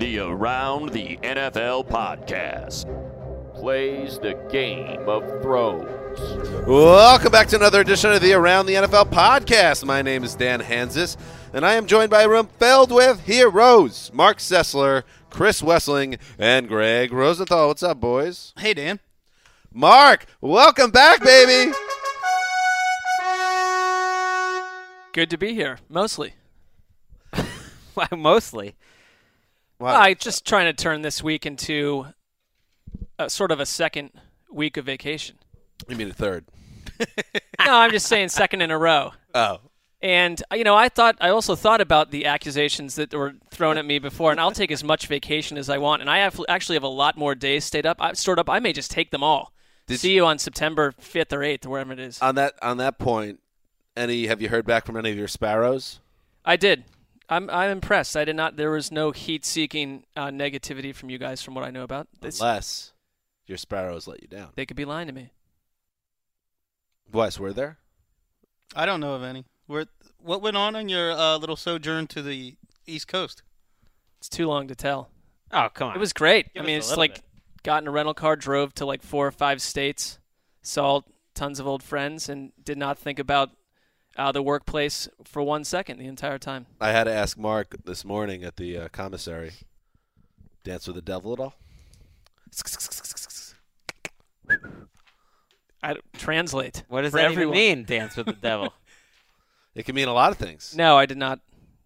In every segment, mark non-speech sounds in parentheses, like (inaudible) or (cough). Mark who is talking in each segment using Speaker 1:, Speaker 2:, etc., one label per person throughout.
Speaker 1: The Around the NFL podcast plays the game of thrones.
Speaker 2: Welcome back to another edition of the Around the NFL podcast. My name is Dan Hanzus, and I am joined by a room filled with heroes Mark Sessler, Chris Wesseling, and Greg Rosenthal. What's up, boys?
Speaker 3: Hey, Dan.
Speaker 2: Mark, welcome back, baby.
Speaker 4: Good to be here, mostly. (laughs)
Speaker 3: Why, mostly.
Speaker 2: Wow.
Speaker 4: I just trying to turn this week into a, sort of a second week of vacation.
Speaker 2: You mean a third? (laughs)
Speaker 4: No, I'm just saying second in a row.
Speaker 2: Oh.
Speaker 4: And you know, I thought I also thought about the accusations that were thrown at me before, and I'll take as much vacation as I want. And I have, actually have a lot more days stayed up. I stored up. I may just take them all.
Speaker 2: Did
Speaker 4: See you on September 5th or 8th, or wherever it is.
Speaker 2: On that on that point, any have you heard back from any of your sparrows?
Speaker 4: I did. I'm I'm impressed. I did not. There was no heat-seeking uh, negativity from you guys, from what I know about. This,
Speaker 2: Unless your sparrows let you down.
Speaker 4: they could be lying to me.
Speaker 2: Wes, were there?
Speaker 3: I don't know of any. Where, what went on in your uh, little sojourn to the East Coast?
Speaker 4: It's too long to tell.
Speaker 5: Oh, come on.
Speaker 4: It was great.
Speaker 5: Give
Speaker 4: I mean, it's like
Speaker 5: bit.
Speaker 4: got in a rental car, drove to like four or five states, saw tons of old friends, and did not think about uh, the workplace for one second the entire time.
Speaker 2: I had to ask Mark this morning at the uh, commissary. Dance with the devil at all?
Speaker 4: I translate.
Speaker 5: What does
Speaker 4: for
Speaker 5: that
Speaker 4: everyone.
Speaker 5: even mean? Dance with the devil. (laughs)
Speaker 2: It can mean a lot of things.
Speaker 4: No, I did not.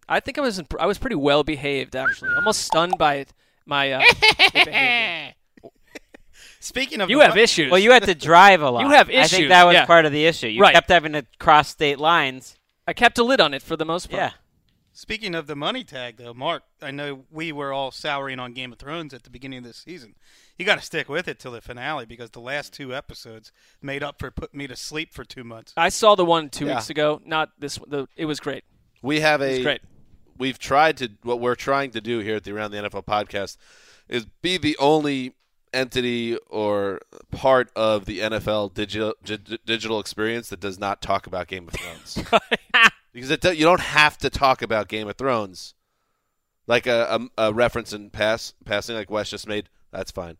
Speaker 4: I think I was I was pretty well behaved actually. Almost stunned by my. Uh, behavior. (laughs)
Speaker 3: Speaking of
Speaker 4: you have
Speaker 3: mon-
Speaker 4: issues.
Speaker 5: well, you had to drive a lot.
Speaker 4: You have issues.
Speaker 5: I
Speaker 4: issues,
Speaker 5: think that was
Speaker 4: yeah.
Speaker 5: part of the issue. You
Speaker 4: Right.
Speaker 5: kept having to cross state lines.
Speaker 4: I kept a lid on it for the most part.
Speaker 5: Yeah.
Speaker 3: Speaking of the money tag, though, Mark, I know we were all souring on Game of Thrones at the beginning of this season. You got to stick with it till the finale because the last two episodes made up for putting me to sleep for two months.
Speaker 4: I saw the one two
Speaker 2: Yeah.
Speaker 4: weeks ago. Not this. The it was great.
Speaker 2: We have
Speaker 4: It was
Speaker 2: a
Speaker 4: great.
Speaker 2: we've tried to what we're trying to do here at the Around the NFL podcast is be the only entity or part of the NFL digital gi- digital experience that does not talk about Game of Thrones. (laughs) because it, do- you don't have to talk about Game of Thrones. Like a, a, a reference in pass passing like Wes just made, that's fine.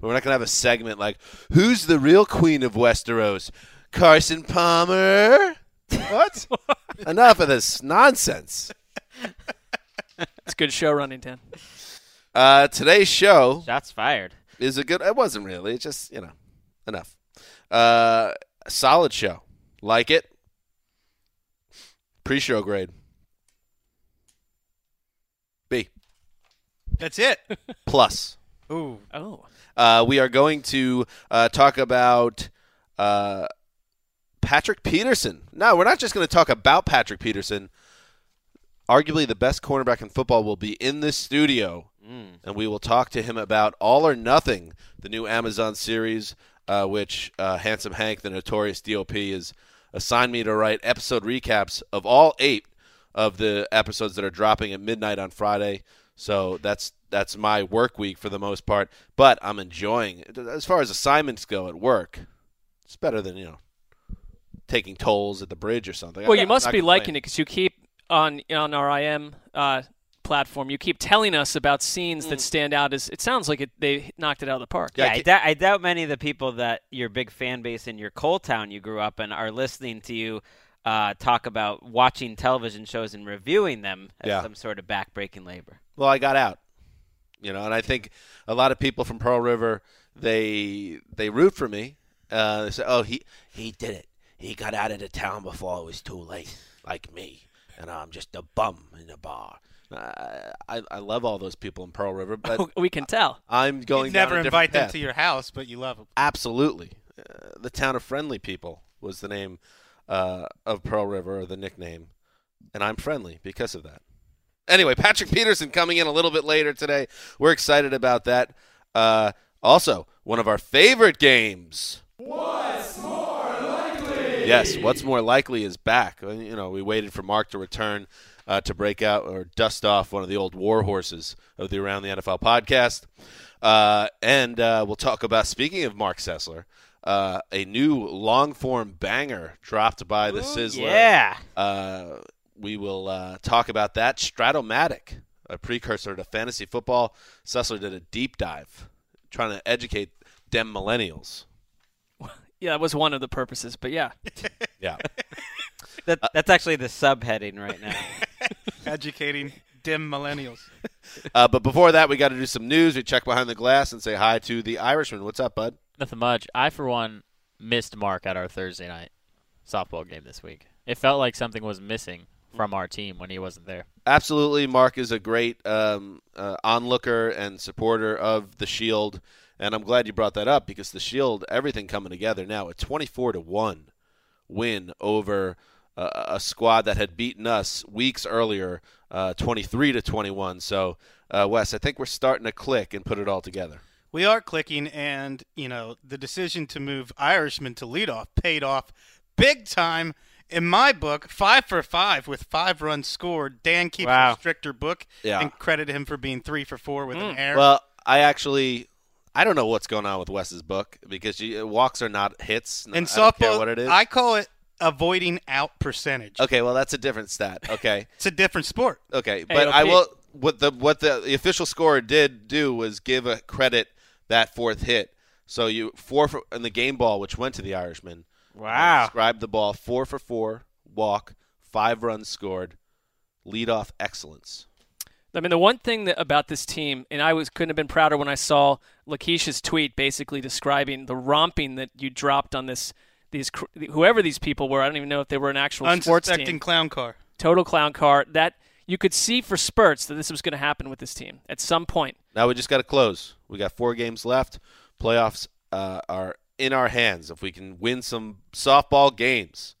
Speaker 2: But we're not gonna have a segment like who's the real queen of Westeros? Carson Palmer. What? (laughs) (laughs) Enough of this nonsense.
Speaker 4: It's good show running, Dan.
Speaker 2: Uh, today's show
Speaker 5: Shots fired.
Speaker 2: Is a good. It wasn't really. It's just you know, enough. Uh, solid show. Like it. Pre-show grade. B
Speaker 3: That's it. (laughs)
Speaker 2: plus.
Speaker 3: Ooh.
Speaker 4: Oh,
Speaker 2: Uh, we are going to uh, talk about uh, Patrick Peterson. No, we're not just going to talk about Patrick Peterson. Arguably the best cornerback in football will be in this studio, and we will talk to him about All or Nothing, the new Amazon series, uh, which uh, Handsome Hank, the notorious DOP, has assigned me to write episode recaps of all eight of the episodes that are dropping at midnight on Friday. So that's that's my work week for the most part. But I'm enjoying it. As far as assignments go at work, it's better than you know taking tolls at the bridge or something.
Speaker 4: Well,
Speaker 2: I'm
Speaker 4: you must
Speaker 2: not
Speaker 4: be liking it because you keep on on our IM uh, platform. You keep telling us about scenes that stand out. As it sounds like it, they knocked it out of the park.
Speaker 2: Yeah,
Speaker 5: Yeah,
Speaker 2: I
Speaker 5: I, doubt, doubt many of the people that your big fan base in your coal town you grew up in are listening to you uh, talk about watching television shows and reviewing them as
Speaker 2: Yeah.
Speaker 5: some sort of backbreaking labor.
Speaker 2: Well, I got out, you know, and I think a lot of people from Pearl River they they root for me. Uh, they say, "Oh, he he did it. He got out of the town before it was too late, like me, and I'm just a bum in a bar." I I love all those people in Pearl River, but (laughs)
Speaker 4: we can tell.
Speaker 2: I'm going
Speaker 3: You'd
Speaker 2: down
Speaker 3: never
Speaker 2: a different
Speaker 3: invite them
Speaker 2: path.
Speaker 3: to your house, but you love them.
Speaker 2: Absolutely. Uh, the town of friendly people was the name uh, of Pearl River, or the nickname, and I'm friendly because of that. Anyway, Patrick Peterson coming in a little bit later today. We're excited about that. Uh, also, one of our favorite games. What's more likely? Yes, what's more likely is back. Uh, You know, we waited for Mark to return uh, to break out or dust off one of the old war horses of the Around the NFL podcast. Uh, and uh, we'll talk about, speaking of Mark Sessler, uh, a new long form banger dropped by the Sizzler.
Speaker 5: Yeah.
Speaker 2: Uh, we will uh, talk about that. Strat-O-Matic, a precursor to fantasy football. Sessler did a deep dive trying to educate dem millennials.
Speaker 4: Yeah, that was one of the purposes. But yeah, (laughs)
Speaker 2: Yeah. (laughs)
Speaker 5: That, that's actually the subheading right now. (laughs)
Speaker 3: Educating dim millennials.
Speaker 2: uh, but before that, we got to do some news. We check behind the glass and say hi to the Irishman. What's up, bud?
Speaker 6: Nothing much. I, for one, missed Mark at our Thursday night softball game this week. It felt like something was missing from our team when he wasn't there.
Speaker 2: Absolutely, Mark is a great um, uh, onlooker and supporter of the Shield, and I'm glad you brought that up because the Shield, everything coming together now, a 24 to one win over uh, a squad that had beaten us weeks earlier, uh, 23 to 21. So, uh, Wes, I think we're starting to click and put it all together.
Speaker 3: We are clicking, and you know the decision to move Irishman to leadoff paid off big time. In my book, five for five with five runs scored. Dan keeps
Speaker 5: Wow.
Speaker 3: a stricter book
Speaker 2: Yeah.
Speaker 3: and credited him for being three for four with an error.
Speaker 2: Well, I actually. I don't know what's going on with Wes's book because you, walks are not hits.
Speaker 3: in
Speaker 2: I don't
Speaker 3: softball,
Speaker 2: care what it is.
Speaker 3: I call it avoiding out percentage.
Speaker 2: okay, well that's a different stat. Okay, (laughs)
Speaker 3: It's a different sport.
Speaker 2: Okay, but
Speaker 4: it'll
Speaker 2: I will. What the what the, the official scorer did do was give a credit that fourth hit. So you four for, in the game ball, which went to the Irishman.
Speaker 5: Wow.
Speaker 2: Describe the ball four for four, walk, five runs scored, lead off excellence.
Speaker 4: I mean the one thing that, about this team, and I was couldn't have been prouder when I saw Lakeisha's tweet basically describing the romping that you dropped on this. These whoever these people were, I don't even know if they were an actual sports
Speaker 3: Unsuspecting
Speaker 4: team.
Speaker 3: clown car.
Speaker 4: Total clown car. That you could see for spurts that this was going to happen with this team at some point.
Speaker 2: Now we just got to close. We got four games left. Playoffs uh, are in our hands. If we can win some softball games,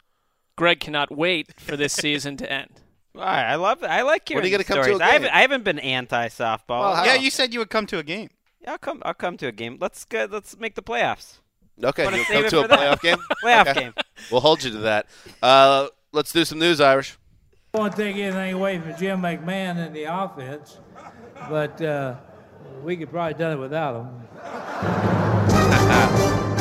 Speaker 4: Greg cannot wait for this season to end.
Speaker 5: All right, I love I like hearing
Speaker 2: When are you gonna come to a
Speaker 5: stories. I haven't,
Speaker 2: game?
Speaker 5: I haven't been anti softball.
Speaker 2: Well,
Speaker 3: Yeah, you said you would come to a game.
Speaker 5: Yeah, I'll come. I'll come to a game. Let's go. Let's make the playoffs.
Speaker 2: okay,
Speaker 5: Wanna
Speaker 2: you'll
Speaker 5: save
Speaker 2: come to a
Speaker 5: for that.
Speaker 2: playoff game. (laughs)
Speaker 5: Playoff
Speaker 2: Okay.
Speaker 5: game.
Speaker 2: We'll hold you to that. Uh, let's do some news, Irish.
Speaker 7: I won't take anything away from Jim McMahon and the offense, but uh, we could probably done it without him. (laughs)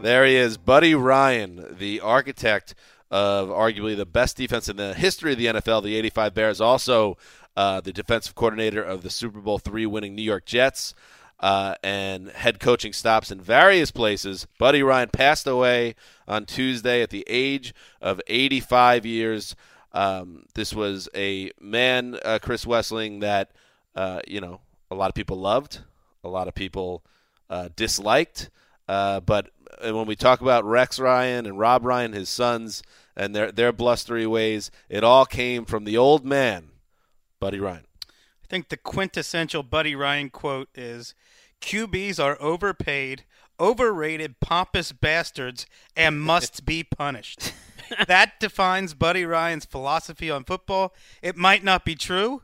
Speaker 2: There he is, Buddy Ryan, the architect of arguably the best defense in the history of the NFL, the 85 Bears. Also, uh, the defensive coordinator of the Super Bowl three winning New York Jets, uh, and head coaching stops in various places. Buddy Ryan passed away on Tuesday at the age of 85 years. Um, this was a man, uh, Chris Wesseling, that uh, you know a lot of people loved, a lot of people uh, disliked. Uh, but uh, when we talk about Rex Ryan and Rob Ryan, his sons, and their their blustery ways, it all came from the old man, Buddy Ryan.
Speaker 3: I think the quintessential Buddy Ryan quote is QBs are overpaid, overrated, pompous bastards, and must be punished. (laughs) that defines Buddy Ryan's philosophy on football. It might not be true,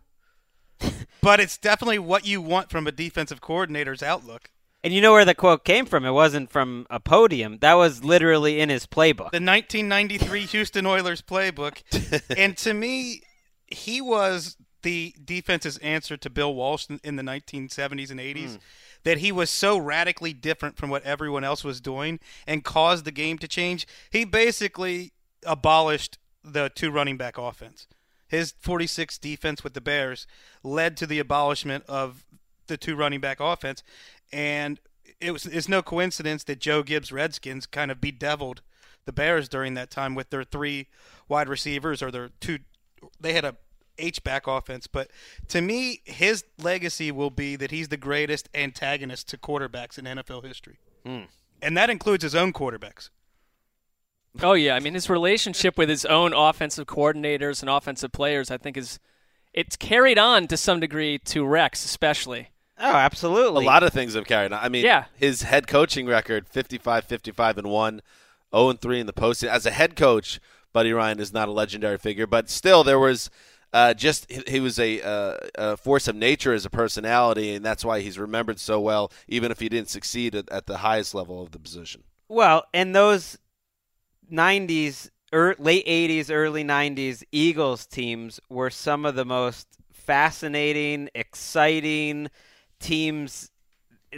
Speaker 3: but it's definitely what you want from a defensive coordinator's outlook.
Speaker 5: And you know where the quote came from? It wasn't from a podium. That was literally in his playbook.
Speaker 3: The 1993 Houston Oilers playbook. (laughs) and to me, he was the defense's answer to Bill Walsh in, the 1970s and 80s.
Speaker 5: Hmm.
Speaker 3: That he was so radically different from what everyone else was doing and caused the game to change. He basically abolished the two running back offense. His 46 defense with the Bears led to the abolishment of the two running back offense. And it was it's no coincidence that Joe Gibbs Redskins kind of bedeviled the Bears during that time with their three wide receivers or their two they had a H back offense, but to me his legacy will be that he's the greatest antagonist to quarterbacks in NFL history.
Speaker 5: Hmm.
Speaker 3: And that includes his own quarterbacks.
Speaker 4: Oh yeah, I mean his relationship with his own offensive coordinators and offensive players, I think is it's carried on to some degree to Rex, especially.
Speaker 5: Oh, absolutely.
Speaker 2: A lot of things have carried on. I mean,
Speaker 4: Yeah.
Speaker 2: his head coaching record 55 55 and 1, 0 and 3 in the postseason. As a head coach, Buddy Ryan is not a legendary figure, but still there was uh, just he, he was a, uh, a force of nature as a personality, and that's why he's remembered so well, even if he didn't succeed at, at the highest level of the position.
Speaker 5: Well, and those 90s, er, late 80s, early 90s Eagles teams were some of the most fascinating, exciting teams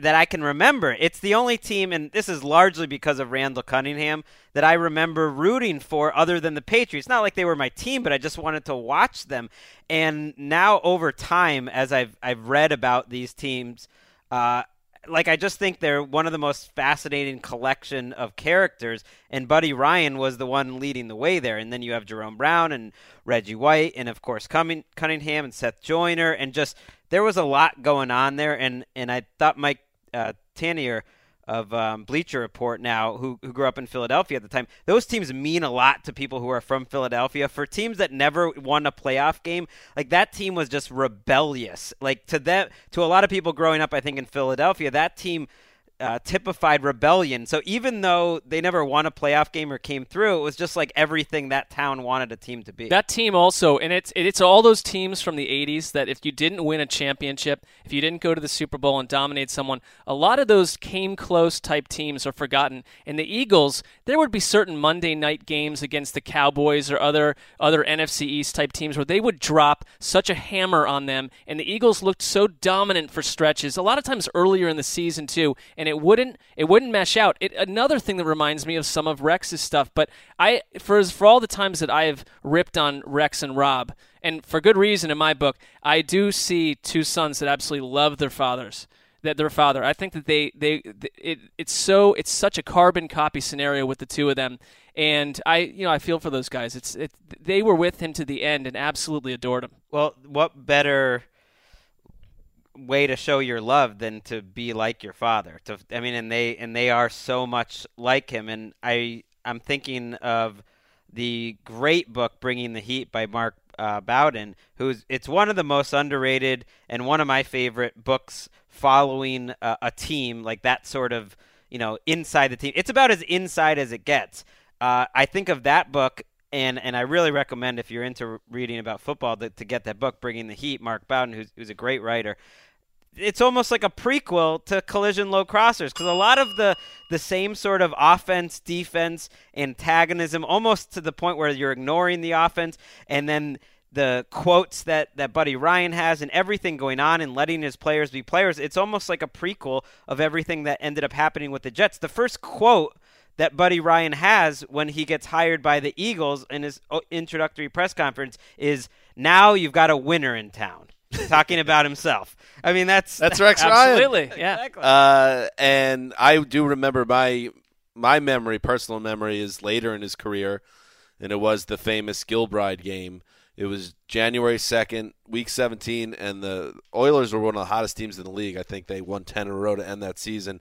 Speaker 5: that I can remember. It's the only team, and this is largely because of Randall Cunningham, that I remember rooting for other than the Patriots. Not like they were my team, but I just wanted to watch them. And now, over time, as I've, I've read about these teams, uh, like I just think they're one of the most fascinating collection of characters, and Buddy Ryan was the one leading the way there. And then you have Jerome Brown and Reggie White, and of course Cunningham and Seth Joyner, and just there was a lot going on there. And and I thought Mike uh, Tanier of um, Bleacher Report now, who who grew up in Philadelphia at the time, those teams mean a lot to people who are from Philadelphia. For teams that never won a playoff game, like that team was just rebellious. Like to them, to a lot of people growing up, I think in Philadelphia, that team. Uh, typified rebellion. So even though they never won a playoff game or came through, it was just like everything that town wanted a team to be.
Speaker 4: That team also, and it's it's all those teams from the '80s that if you didn't win a championship, if you didn't go to the Super Bowl and dominate someone, a lot of those came close type teams are forgotten. And the Eagles, there would be certain Monday night games against the Cowboys or other other NFC East type teams where they would drop such a hammer on them, and the Eagles looked so dominant for stretches. A lot of times earlier in the season too, and it wouldn't it wouldn't mesh out. It, another thing that reminds me of some of Rex's stuff, but I for for all the times that I have ripped on Rex and Rob, and for good reason in my book, I do see two sons that absolutely love their fathers. That their father, I think that they they it it's so it's such a carbon copy scenario with the two of them, and I you know I feel for those guys. It's it they were with him to the end and absolutely adored him.
Speaker 5: Well, what better way to show your love than to be like your father? To I mean, and they and they are so much like him. And I I'm thinking of the great book "Bringing the Heat" by Mark uh, Bowden, who's it's one of the most underrated and one of my favorite books following uh, a team like that sort of you know inside the team. It's about as inside as it gets. Uh, I think of that book and and I really recommend if you're into reading about football to, to get that book, Bringing the Heat. Mark Bowden, who's, who's a great writer. It's almost like a prequel to Collision Low Crossers because a lot of the the same sort of offense, defense, antagonism, almost to the point where you're ignoring the offense, and then the quotes that, that Buddy Ryan has and everything going on and letting his players be players. It's almost like a prequel of everything that ended up happening with the Jets. The first quote that Buddy Ryan has when he gets hired by the Eagles in his oh, introductory press conference is now you've got a winner in town. Talking about himself. I mean, that's
Speaker 2: That's (laughs) Rex Ryan.
Speaker 4: Absolutely, yeah.
Speaker 5: Exactly.
Speaker 2: Uh, and I do remember my my memory, personal memory, is later in his career, and it was the famous Gilbride game. It was January second, week seventeen, and the Oilers were one of the hottest teams in the league. I think they won ten in a row to end that season.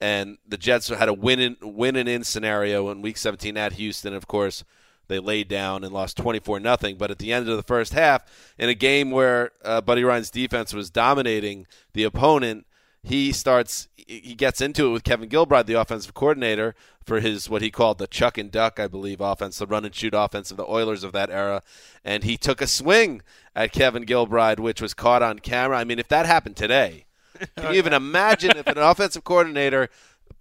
Speaker 2: And the Jets had a win in win and in scenario in week seventeen at Houston. Of course, they laid down and lost 24 nothing. But at the end of the first half, in a game where uh, Buddy Ryan's defense was dominating the opponent, he starts he gets into it with Kevin Gilbride, the offensive coordinator, for his what he called the chuck and duck, I believe, offense, the run and shoot offense of the Oilers of that era. And he took a swing at Kevin Gilbride, which was caught on camera. I mean, if that happened today, (laughs) Can you even imagine if an offensive coordinator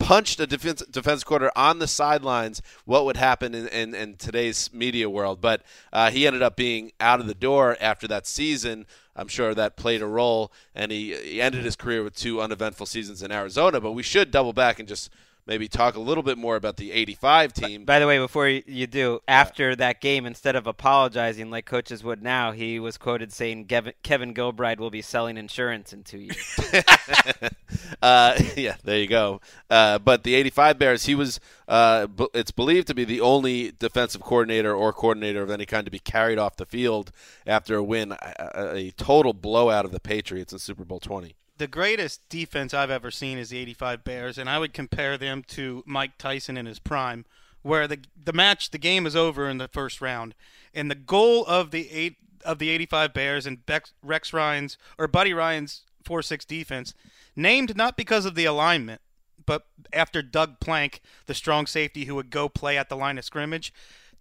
Speaker 2: punched a defense defense coordinator on the sidelines, what would happen in, in, in today's media world? But uh, he ended up being out of the door after that season. I'm sure that played a role, and he, he ended his career with two uneventful seasons in Arizona. But we should double back and just maybe talk a little bit more about the 85 team.
Speaker 5: By the way, before you do, after that game, instead of apologizing like coaches would now, he was quoted saying Kevin, Kevin Gilbride will be selling insurance in two years. (laughs)
Speaker 2: uh, (laughs) yeah, there you go. Uh, but the 85 Bears, he was, uh, b- it's believed to be the only defensive coordinator or coordinator of any kind to be carried off the field after a win, a, a total blowout of the Patriots in Super Bowl 20
Speaker 3: the greatest defense I've ever seen is the 85 Bears, and I would compare them to Mike Tyson in his prime, where the the match, the game is over in the first round, and the goal of the eight of the 85 Bears and Bex, Rex Ryan's or Buddy Ryan's 4-6 defense, named not because of the alignment, but after Doug Plank, the strong safety who would go play at the line of scrimmage.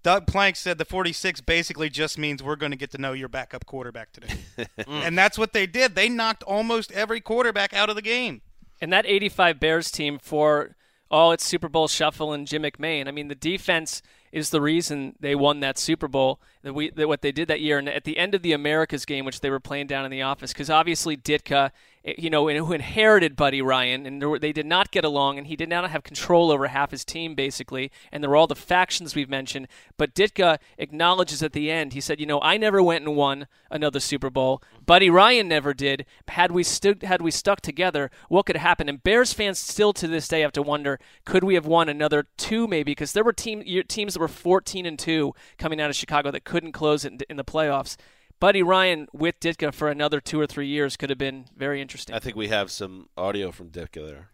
Speaker 3: Doug Plank said the 46 basically just means we're going to get to know your backup quarterback today. (laughs) Mm. and that's what they did. They knocked almost every quarterback out of the game.
Speaker 4: And that 85 Bears team for all its Super Bowl shuffle and Jim McMahon, I mean, the defense is the reason they won that Super Bowl. That we that what they did that year, and at the end of the Americas game, which they were playing down in the office, because obviously Ditka, eh, you know, who inherited Buddy Ryan, and were, they did not get along, and he did not have control over half his team basically, and there were all the factions we've mentioned. But Ditka acknowledges at the end, he said, you know, I never went and won another Super Bowl. Buddy Ryan never did. Had we stood, had we stuck together, what could happen? And Bears fans still to this day have to wonder, could we have won another two maybe? Because there were team teams that were 14 and two coming out of Chicago that couldn't close it in the playoffs. Buddy Ryan with Ditka for another two or three years could have been very interesting.
Speaker 2: I think we have some audio from Ditka there.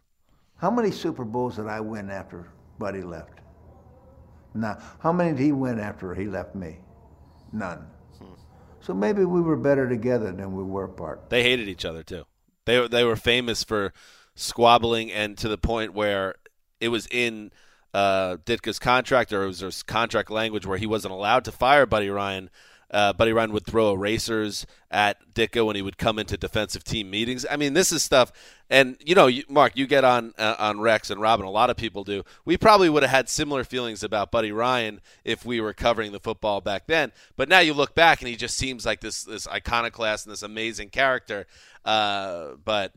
Speaker 8: How many Super Bowls did I win after Buddy left? Now, how many did he win after he left me? None. Hmm. So maybe we were better together than we were apart.
Speaker 2: They hated each other too. They they were famous for squabbling and to the point where it was in uh, Ditka's contract, or was there's contract language where he wasn't allowed to fire Buddy Ryan. Uh, Buddy Ryan would throw erasers at Ditka when he would come into defensive team meetings. I mean, this is stuff, and you know, you, Mark, you get on uh, on Rex and Robin. A lot of people do. We probably would have had similar feelings about Buddy Ryan if we were covering the football back then. But now you look back, and he just seems like this this iconoclast and this amazing character. Uh, but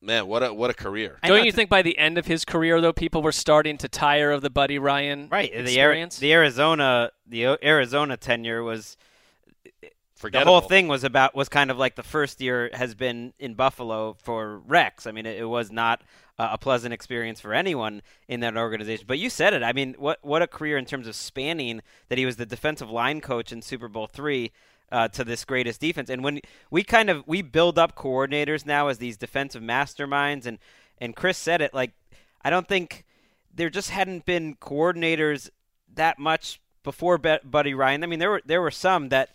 Speaker 2: Man, what a what a career!
Speaker 4: Don't you think by the end of his career, though, people were starting to tire of the Buddy Ryan
Speaker 5: right?
Speaker 4: experience?
Speaker 5: The, the Arizona the Arizona tenure was
Speaker 2: Forgettable.
Speaker 5: the whole thing was about was kind of like the first year has been in Buffalo for Rex. I mean, it, it was not uh, a pleasant experience for anyone in that organization. But you said it. I mean, what what a career in terms of spanning that he was the defensive line coach in Super Bowl three uh, to this greatest defense. And when we kind of we build up coordinators now as these defensive masterminds, and and Chris said it like I don't think there just hadn't been coordinators that much before Buddy Ryan. I mean, there were there were some that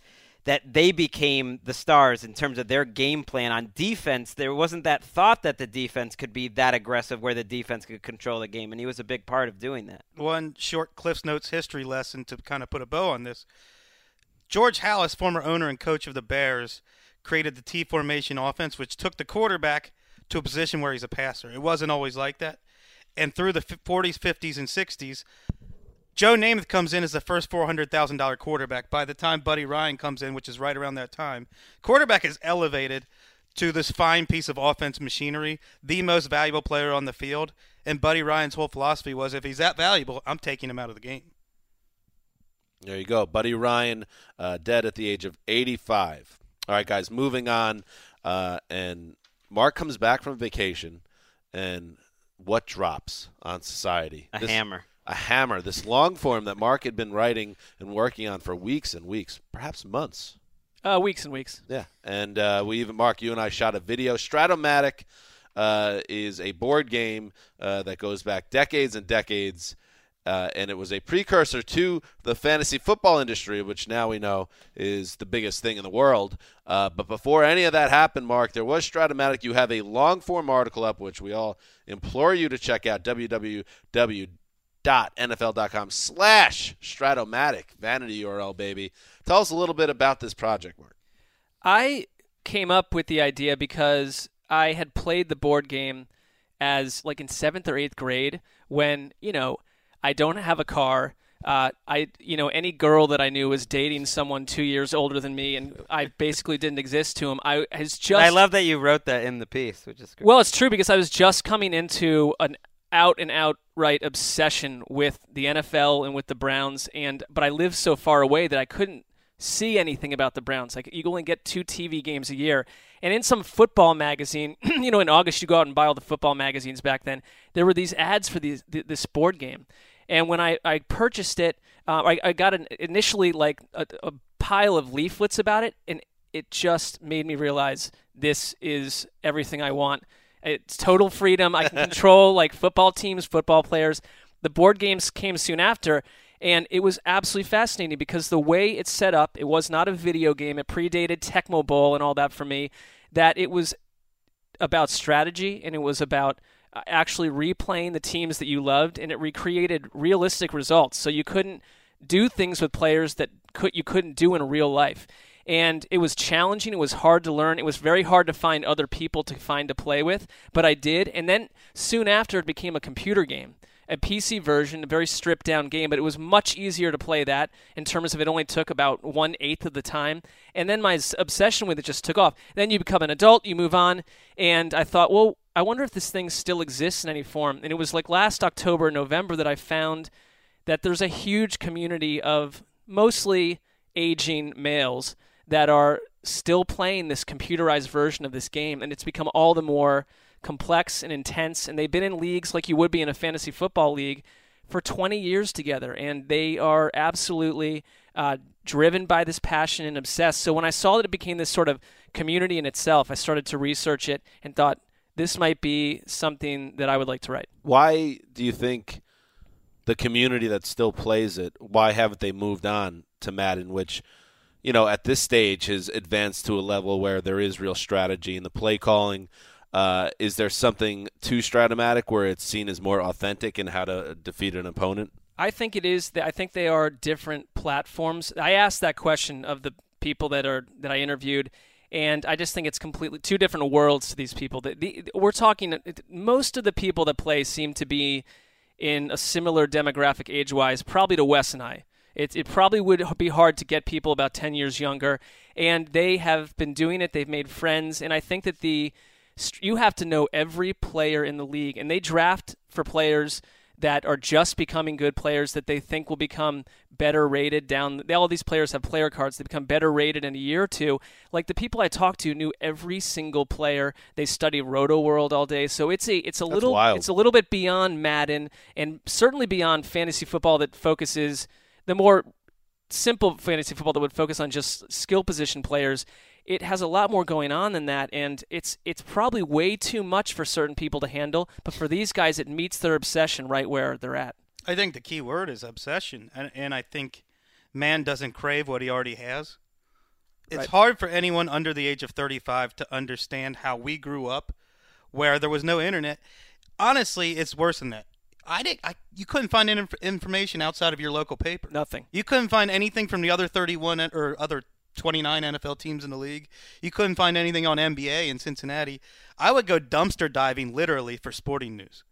Speaker 5: that they became the stars in terms of their game plan on defense. There wasn't that thought that the defense could be that aggressive where the defense could control the game, and he was a big part of doing that.
Speaker 3: One short Cliff's Notes history lesson to kind of put a bow on this. George Halas, former owner and coach of the Bears, created the T formation offense, which took the quarterback to a position where he's a passer. It wasn't always like that. And through the 40s, 50s, and 60s, Joe Namath comes in as the first $400,000 quarterback. By the time Buddy Ryan comes in, which is right around that time, quarterback is elevated to this fine piece of offense machinery, the most valuable player on the field. And Buddy Ryan's whole philosophy was if he's that valuable, I'm taking him out of the game.
Speaker 2: There you go. Buddy Ryan, uh, dead at the age of 85. All right, guys, moving on. Uh, and Mark comes back from vacation, and what drops on society?
Speaker 5: A this, hammer.
Speaker 2: A hammer. This long form that Mark had been writing and working on for weeks and weeks, perhaps months.
Speaker 4: Uh, weeks and weeks.
Speaker 2: Yeah. And uh, we even, Mark, you and I shot a video. Strat-O-Matic uh, is a board game uh, that goes back decades and decades uh, and it was a precursor to the fantasy football industry, which now we know is the biggest thing in the world. Uh, but before any of that happened, Mark, there was Strat-O-Matic. You have a long form article up, which we all implore you to check out www.nfl.com slash Stratomatic. Vanity URL, baby. Tell us a little bit about this project, Mark.
Speaker 4: I came up with the idea because I had played the board game as like in seventh or eighth grade when you know I don't have a car. Uh, I, you know, any girl that I knew was dating someone two years older than me, and I basically didn't exist to him. I has just.
Speaker 5: I love that you wrote that in the piece, which is great.
Speaker 4: Well, it's true because I was just coming into an out and outright obsession with the NFL and with the Browns, and but I lived so far away that I couldn't see anything about the Browns. Like you only get two TV games a year, and in some football magazine, (clears throat) you know, in August you go out and buy all the football magazines back then. There were these ads for these this board game, and when I I purchased it, uh, I, I got an initially like a, a pile of leaflets about it, and it just made me realize this is everything I want. It's total freedom. I can (laughs) control like football teams, football players. The board games came soon after, and it was absolutely fascinating because the way it's set up, it was not a video game. It predated Tecmo Bowl and all that for me. That it was about strategy and it was about Uh, actually replaying the teams that you loved, and it recreated realistic results. So you couldn't do things with players that could you couldn't do in real life. And it was challenging. It was hard to learn. It was very hard to find other people to find to play with, but I did. And then soon after, it became a computer game a PC version, a very stripped down game, but it was much easier to play that in terms of it only took about one eighth of the time. And then my obsession with it just took off. Then you become an adult, you move on, and I thought, well, I wonder if this thing still exists in any form. And it was like last October, November that I found that there's a huge community of mostly aging males that are still playing this computerized version of this game, and it's become all the more complex and intense. And they've been in leagues like you would be in a fantasy football league for 20 years together, and they are absolutely uh, driven by this passion and obsessed. So when I saw that it became this sort of community in itself, I started to research it and thought this might be something that I would like to write.
Speaker 2: Why do you think the community that still plays it? Why haven't they moved on to Madden, which you know, at this stage has advanced to a level where there is real strategy in the play calling. Uh, is there something too Strat-O-Matic where it's seen as more authentic in how to defeat an opponent?
Speaker 4: I think it is. I think they are different platforms. I asked that question of the people that are that I interviewed, and I just think it's completely two different worlds to these people. The, the, we're talking. Most of the people that play seem to be in a similar demographic age-wise, probably to Wes and I. It, it probably would be hard to get people about 10 years younger, and they have been doing it. They've made friends, and I think that the you have to know every player in the league, and they draft for players that are just becoming good players that they think will become better rated down all these players have player cards they become better rated in a year or two. Like the people i talked to knew every single player. They study Rotoworld all day. So it's a it's a
Speaker 2: That's
Speaker 4: little
Speaker 2: wild.
Speaker 4: it's a little bit beyond madden and certainly beyond fantasy football that focuses the more simple fantasy football that would focus on just skill position players it has a lot more going on than that and it's it's probably way too much for certain people to handle but for these guys it meets their obsession right where they're at
Speaker 3: I think the key word is obsession, and, and I think man doesn't crave what he already has. It's
Speaker 4: Right.
Speaker 3: hard for anyone under the age of 35 to understand how we grew up, where there was no internet. Honestly, it's worse than that. I did. I, you couldn't find inf- information outside of your local paper.
Speaker 4: Nothing.
Speaker 3: You couldn't find anything from the other 31 or other 29 NFL teams in the league. You couldn't find anything on NBA in Cincinnati. I would go dumpster diving literally for sporting news.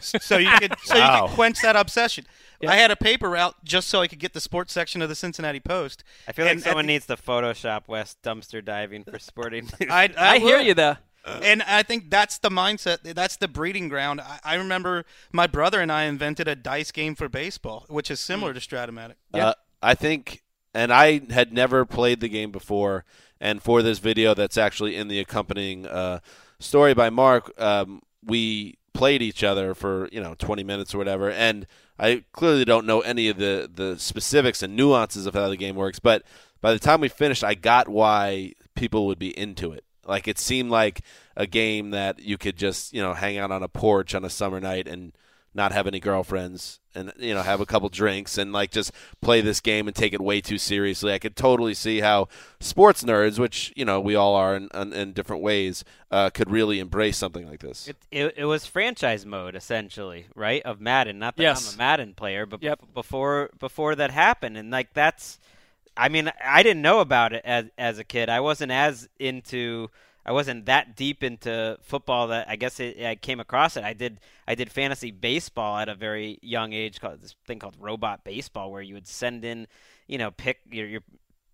Speaker 3: so you could so you could quench that obsession. I had a paper route just so I could get the sports section of the Cincinnati Post.
Speaker 5: I feel like
Speaker 3: And at
Speaker 5: someone
Speaker 3: the-
Speaker 5: needs to Photoshop Wes dumpster diving for sporting (laughs) news.
Speaker 3: I, I,
Speaker 4: i hear you though
Speaker 3: And I think that's the mindset. That's the breeding ground. I, I remember my brother and I invented a dice game for baseball, which is similar to Strat-O-Matic.
Speaker 2: Uh, I think, and I had never played the game before, and for this video that's actually in the accompanying uh, story by Mark, um, we played each other for you know 20 minutes or whatever, and I clearly don't know any of the the specifics and nuances of how the game works, but by the time we finished, I got why people would be into it. Like it seemed like a game that you could just you know hang out on a porch on a summer night and not have any girlfriends and you know have a couple drinks and like just play this game and take it way too seriously. I could totally see how sports nerds, which you know we all are in, in, in different ways, uh, could really embrace something like this.
Speaker 5: It, it, it was franchise mode essentially, right? Of Madden. Not that
Speaker 4: Yes.
Speaker 5: I'm a Madden player, but
Speaker 4: Yep.
Speaker 5: bef- before before that happened, and like that's, I mean, I didn't know about it as as a kid. I wasn't as into I wasn't that deep into football that I guess it, I came across it. I did I did fantasy baseball at a very young age called this thing called robot baseball where you would send in, you know, pick your, your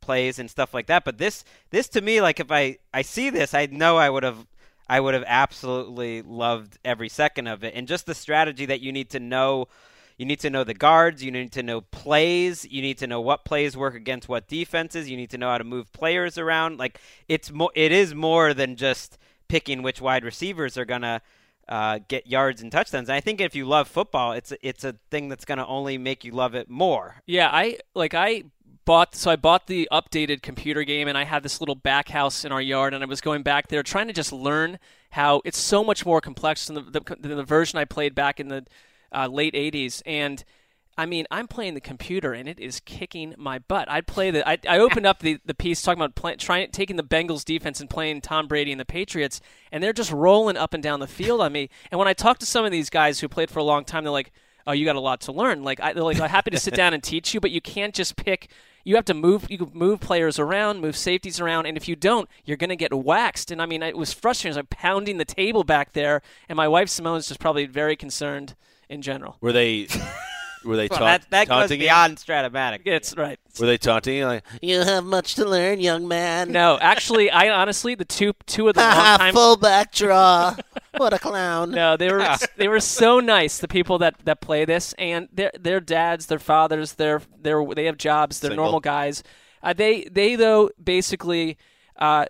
Speaker 5: plays and stuff like that. But this this to me like if I I see this, I know I would have I would have absolutely loved every second of it. And just the strategy that you need to know you need to know the guards. You need to know plays. You need to know what plays work against what defenses. You need to know how to move players around. Like it's more. It is more than just picking which wide receivers are gonna uh, get yards and touchdowns. And I think if you love football, it's it's a thing that's gonna only make you love it more.
Speaker 4: Yeah, I like I bought so I bought the updated computer game and I had this little back house in our yard and I was going back there trying to just learn how it's so much more complex than the, the, than the version I played back in the uh, late 80s and I mean, I'm playing the computer and it is kicking my butt. I'd play the. I, I opened up the, the piece talking about play, trying taking the Bengals defense and playing Tom Brady and the Patriots, and they're just rolling up and down the field on me. And when I talk to some of these guys who played for a long time, they're like, "Oh, you got a lot to learn." Like, I, they're like, "I'm happy to sit down and teach you, but you can't just pick you have to move you move players around, move safeties around, and if you don't, you're going to get waxed. And I mean, it was frustrating. I was like pounding the table back there, and my wife Simone's just probably very concerned in general.
Speaker 2: Were they? Were they (laughs)
Speaker 5: Well,
Speaker 2: ta-
Speaker 5: that that goes
Speaker 2: taunting you?
Speaker 5: beyond Strat-O-Matic.
Speaker 4: It's right.
Speaker 2: Were they taunting you like you have much to learn, young man?
Speaker 4: No, actually, I honestly the two two of the (laughs) long time
Speaker 2: fullback draw. what a clown.
Speaker 4: No, they were (laughs) they were so nice. The people that, that play this, and their their dads, their fathers, their their they have jobs. They're
Speaker 2: Single.
Speaker 4: normal guys. Uh, they they though basically. Uh,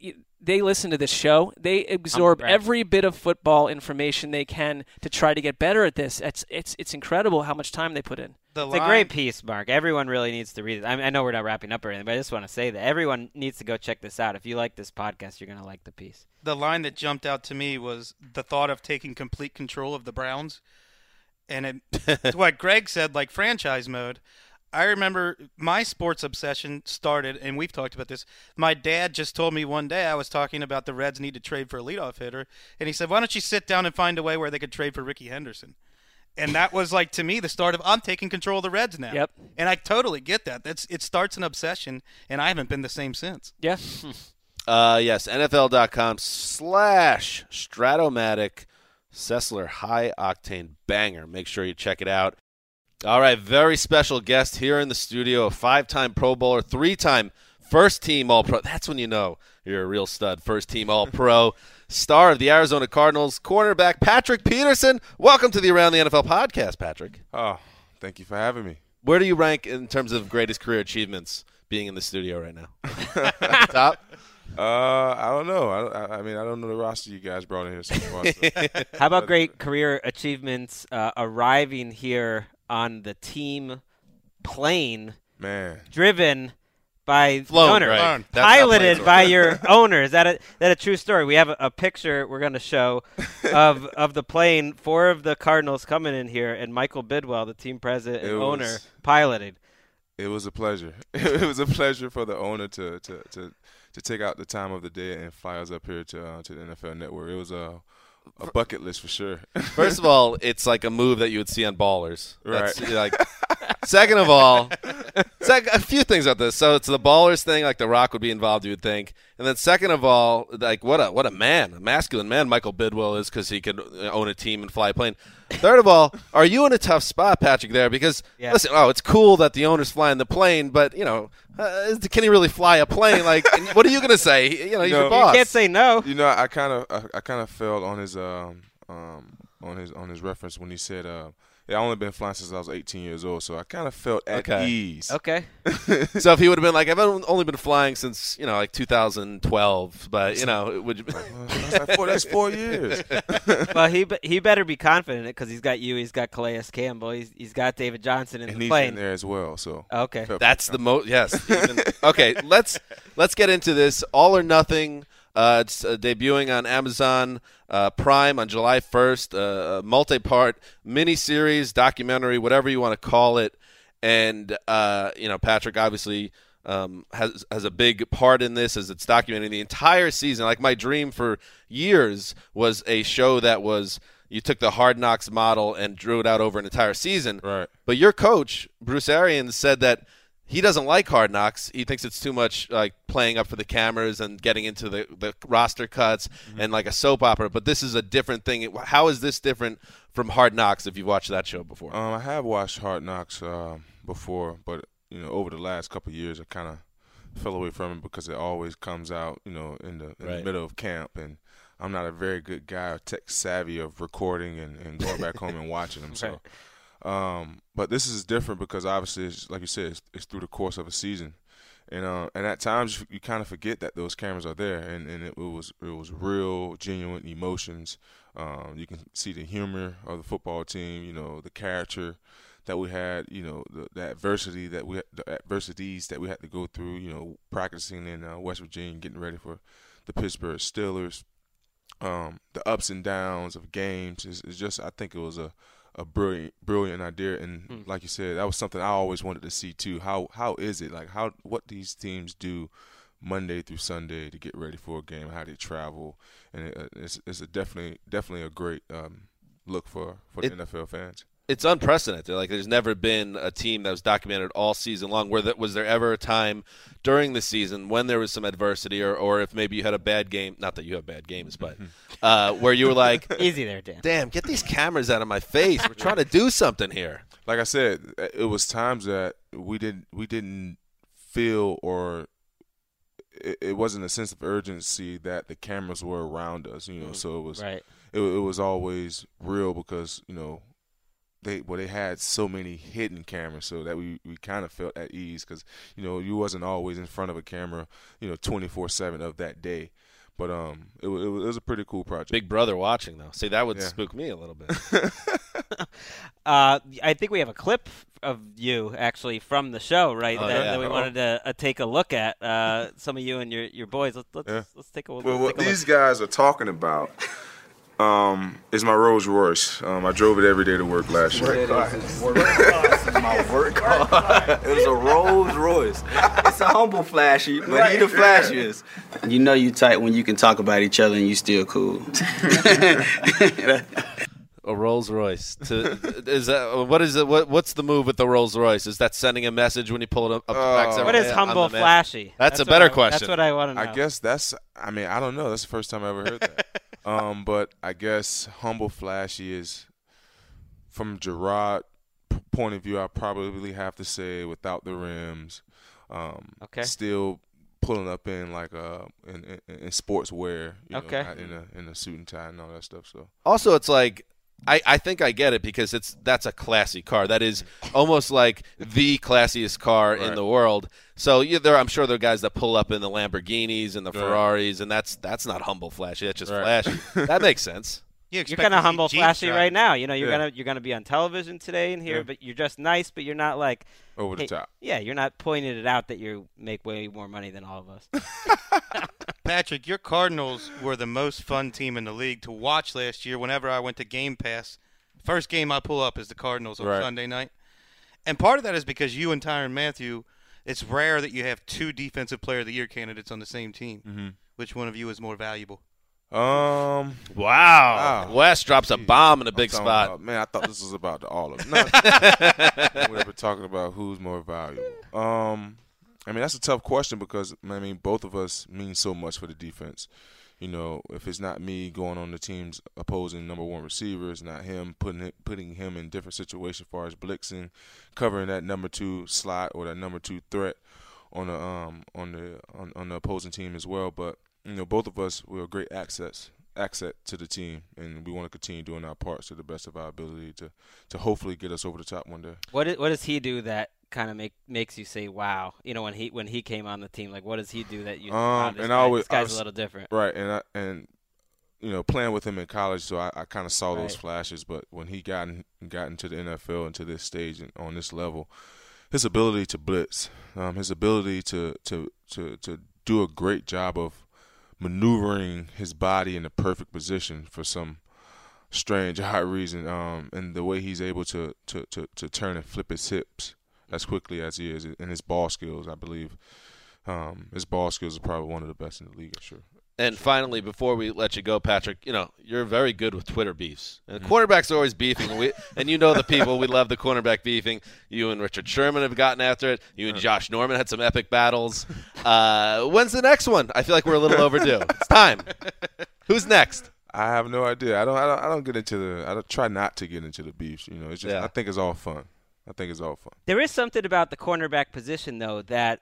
Speaker 4: th- they listen to this show. They absorb
Speaker 5: Right.
Speaker 4: every bit of football information they can to try to get better at this. It's it's it's incredible how much time they put in.
Speaker 3: The
Speaker 5: It's a great piece, Mark. Everyone really needs to read it. I, mean, I know we're not wrapping up or anything, but I just want to say that everyone needs to go check this out. If you like this podcast, you're going to like the piece.
Speaker 3: the line that jumped out to me was the thought of taking complete control of the Browns. And it, it's (laughs) what Greg said, like franchise mode. I remember my sports obsession started, and we've talked about this. My dad just told me one day I was talking about the Reds need to trade for a leadoff hitter, and he said, "Why don't you sit down and find a way where they could trade for Rickey Henderson?" And that was like to me the start of I'm taking control of the Reds now.
Speaker 4: Yep.
Speaker 3: And I totally get that. That's it starts an obsession, and I haven't been the same since.
Speaker 4: Yeah. (laughs)
Speaker 2: Uh, yes, NFL.com slash Stratomatic Sessler High Octane Banger. Make sure you check it out. All right, very special guest here in the studio, a five time Pro Bowler, three time first team All Pro. That's when you know you're a real stud. First team All Pro, (laughs) star of the Arizona Cardinals, cornerback Patrick Peterson. Welcome to the Around the NFL podcast, Patrick.
Speaker 9: Oh, thank you for having me.
Speaker 2: Where do you rank in terms of greatest career achievements being in the studio right now? (laughs) Top?
Speaker 9: Uh, I don't know. I, I, I mean, I don't know the roster you guys brought in here so far. So. (laughs)
Speaker 5: How about great career achievements uh, arriving here on the team plane
Speaker 9: Man,
Speaker 5: driven by
Speaker 2: Flown,
Speaker 5: the owner,
Speaker 2: right.
Speaker 3: Flown.
Speaker 2: That's how
Speaker 5: piloted by your (laughs) owner. Is that a that a true story? We have a, a picture we're going to show of (laughs) of the plane. Four of the Cardinals coming in here, and Michael Bidwell, the team president and
Speaker 9: It
Speaker 5: owner,
Speaker 9: was-
Speaker 5: piloted.
Speaker 9: it was a pleasure. (laughs) it was a pleasure for the owner to to, to, to take out the time of the day and fly us up here to uh, to the NFL Network. It was a a bucket list for sure. (laughs)
Speaker 2: First of all, it's like a move that you would see on ballers. That's,
Speaker 9: Right.
Speaker 2: Like, (laughs) second of all, sec- a few things about this. So it's the ballers thing, like The Rock would be involved, you would think. And then second of all, like what a what a man, a masculine man Michael Bidwell is because he could uh, own a team and fly a plane. Third of all, are you in a tough spot, Patrick? There because
Speaker 5: Yeah.
Speaker 2: listen, oh, it's cool that the owner's flying the plane, but you know, uh, can he really fly a plane? Like, (laughs) what are you gonna say? You know, he's
Speaker 9: No.
Speaker 2: your boss.
Speaker 5: You can't say no.
Speaker 9: you know, I kind of I, I kind of fell on his um um on his on his reference when he said uh. Yeah, I only been flying since I was 18 years old, so I kind of felt at
Speaker 2: Okay.
Speaker 9: ease.
Speaker 5: Okay. (laughs)
Speaker 2: So if he would have been like, I've only been flying since you know like 2012, but you know, would you? (laughs)
Speaker 9: That's, like four, that's four years. (laughs)
Speaker 5: well, he he better be confident because he's got you, he's got Calais Campbell, he's he's got David Johnson in
Speaker 9: and
Speaker 5: the
Speaker 9: he's
Speaker 5: plane.
Speaker 9: in there as well. So
Speaker 5: Okay.
Speaker 2: That's the most. Yes. even- okay. Let's let's get into this. All or Nothing. Uh, it's uh, debuting on Amazon uh, Prime on July 1st. Uh, a multi-part miniseries, documentary, whatever you want to call it. And uh, you know, Patrick obviously um, has has a big part in this as it's documenting the entire season. Like my dream for years was a show that was you took the Hard Knocks model and drew it out over an entire season.
Speaker 9: Right.
Speaker 2: But your coach, Bruce Arians, said that he doesn't like Hard Knocks. He thinks it's too much like playing up for the cameras and getting into the, the roster cuts
Speaker 9: Mm-hmm.
Speaker 2: and like a soap opera. But this is a different thing. How is this different from Hard Knocks? If you've watched that show before,
Speaker 9: Um, I have watched Hard Knocks uh, before, but you know, over the last couple of years, I kind of fell away from it because it always comes out, you know, in the in
Speaker 2: Right.
Speaker 9: the middle of camp, and I'm not a very good guy or tech savvy of recording and, and going back home and watching them. (laughs) So, um, but this is different because obviously, it's, like you said, it's, it's through the course of a season. And uh, and at times you, you kind of forget that those cameras are there, and, and it, was it was real, genuine emotions. Um, you can see the humor of the football team, you know, the character that we had, you know, the, the adversity that we the adversities that we had to go through, you know, practicing in uh, West Virginia, getting ready for the Pittsburgh Steelers, um, the ups and downs of games. It's just I think it was a a brilliant brilliant idea, and like you said, that was something I always wanted to see too. How how is it like how what these teams do? Monday through Sunday to get ready for a game, how they travel, and it, uh, it's it's a definitely definitely a great um, look for for the
Speaker 2: It-
Speaker 9: NFL fans.
Speaker 2: It's unprecedented. Like there's never been a team that was documented all season long. Where that was there ever a time during the season when there was some adversity, or or if maybe you had a bad game? Not that you have bad games, but (laughs) uh, where you were like, (laughs)
Speaker 5: Easy there, Dan.
Speaker 2: "Damn, get these cameras out of my face. We're trying to do something here."
Speaker 9: like I said, it was times that we didn't we didn't feel or it, it wasn't a sense of urgency that the cameras were around us. You know, so it was
Speaker 5: Right.
Speaker 9: it, it was always real because you know they well they had so many hidden cameras so that we, we kind of felt at ease because you know you wasn't always in front of a camera you know 24 7 of that day but um it, it, was, it was a pretty cool project
Speaker 2: Big Brother watching though. See, that would
Speaker 9: Yeah.
Speaker 2: spook me a little bit. (laughs) (laughs)
Speaker 5: Uh, I think we have a clip of you actually from the show, right?
Speaker 2: Oh,
Speaker 5: that,
Speaker 2: yeah.
Speaker 5: that we
Speaker 9: Uh-oh.
Speaker 5: wanted to uh, take a look at. Uh, some of you and your, your boys. Let's let's,
Speaker 9: Yeah.
Speaker 5: let's take a, let's
Speaker 9: well what
Speaker 5: take a
Speaker 9: these guys are talking about um is my Rolls Royce um I drove it every day to work last year
Speaker 10: my work car. it was a Rolls Royce. It's a humble flashy, but he the flashiest. You know you tight when you can talk about each other and you still cool. (laughs)
Speaker 2: a Rolls Royce. To, is that what is it? What, what's the move with the Rolls Royce? Is that sending a message when you pull it up, up the back?
Speaker 9: Uh,
Speaker 5: What is humble flashy?
Speaker 2: That's, a better
Speaker 5: I-
Speaker 2: question.
Speaker 5: That's what I want to know.
Speaker 9: I guess that's. I mean, I don't know. That's the first time I ever heard that. (laughs) um, but I guess humble, flashy is from Gerard point of view. I probably have to say without the rims. Um,
Speaker 5: Okay.
Speaker 9: Still pulling up in like uh in in, in sportswear. You
Speaker 5: Okay.
Speaker 9: Know, in a in a suit and tie and all that stuff. So
Speaker 2: Also, it's like I, I think I get it because it's that's a classy car. That is almost like the classiest car in the world. So yeah, there I'm sure there are guys that pull up in the Lamborghinis and the
Speaker 9: Right.
Speaker 2: Ferraris, and that's that's not humble flashy. That's just
Speaker 9: Right.
Speaker 2: flashy. (laughs) that makes sense.
Speaker 3: You
Speaker 5: You're
Speaker 3: expect
Speaker 5: kind
Speaker 3: to
Speaker 5: of humble,
Speaker 3: Jeeps
Speaker 5: flashy
Speaker 3: driving.
Speaker 5: right now. You know, you're
Speaker 9: Yeah.
Speaker 5: gonna you're gonna be on television today and here,
Speaker 9: Yeah.
Speaker 5: but you're just nice, but you're not like
Speaker 9: over the
Speaker 5: hey,
Speaker 9: top.
Speaker 5: Yeah, you're not pointing it out that you make way more money than all of us. (laughs)
Speaker 3: Patrick, your Cardinals were the most fun team in the league to watch last year. Whenever I went to Game Pass, first game I pull up is the Cardinals on
Speaker 9: Right.
Speaker 3: Sunday night, and part of that is because you and Tyrann Mathieu. It's rare that you have two Defensive Player of the Year candidates on the same team.
Speaker 9: Mm-hmm.
Speaker 3: Which one of you is more valuable?
Speaker 9: Um.
Speaker 2: Wow.
Speaker 9: Wow.
Speaker 2: Wes drops a bomb in a
Speaker 9: I'm
Speaker 2: big
Speaker 9: talking
Speaker 2: spot.
Speaker 9: about- man, I thought this was about the all of. (laughs) No, we were talking about who's more valuable. Um, I mean that's a tough question because I mean both of us mean so much for the defense. You know, if it's not me going on the team's opposing number one receiver, it's not him putting it, putting him in different situations as far as blitzing, covering that number two slot or that number two threat on the um on the on, on the opposing team as well. But you know, both of us we're great access asset to the team, and we want to continue doing our parts to the best of our ability to to hopefully get us over the top one day.
Speaker 5: What is, what does he do that kind of make makes you say wow? You know, when he when he came on the team, like what does he do that you?
Speaker 9: Um,
Speaker 5: this
Speaker 9: and
Speaker 5: guy-
Speaker 9: I always
Speaker 5: this guy's
Speaker 9: I was-
Speaker 5: a little different.
Speaker 9: right? And I, and you know, playing with him in college, so I, I kind of saw those flashes. But when he got in, got into the NFL and to this stage and on this level, his ability to blitz, um, his ability to to to to do a great job of maneuvering his body in the perfect position for some strange (laughs) odd reason, um, and the way he's able to, to, to, to turn and flip his hips as quickly as he is, and his ball skills, I believe, um, his ball skills are probably one of the best in the league. I'm sure.
Speaker 2: And finally, before we let you go, Patrick, you know you're very good with Twitter beefs, and
Speaker 9: Mm-hmm.
Speaker 2: quarterbacks are always beefing. And, we, and you know the people. We love the cornerback beefing. You and Richard Sherman have gotten after it. You and Josh Norman had some epic battles. Uh, when's the next one? I feel like we're a little overdue. It's time. Who's next?
Speaker 9: I have no idea. I don't. I don't. I don't get into the. I don't, try not to get into the beefs. You know, it's just.
Speaker 2: Yeah.
Speaker 9: I think it's all fun. I think it's all fun.
Speaker 5: There is something about the cornerback position, though, that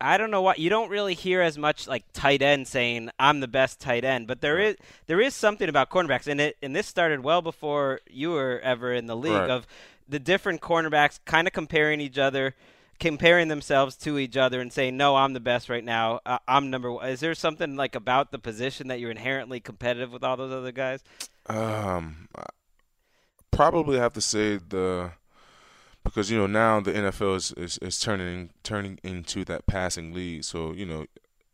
Speaker 5: I don't know what you don't really hear as much like tight end saying I'm the best tight end, but there is there is something about cornerbacks, and it and this started well before you were ever in the league
Speaker 9: Right.
Speaker 5: of the different cornerbacks kind of comparing each other. Comparing themselves to each other and saying, "No, I'm the best right now. Uh, I'm number one." Is there something like about the position that you're inherently competitive with all those other guys?
Speaker 9: Um, I probably have to say the because you know now the NFL is, is, is turning turning into that passing league. So you know,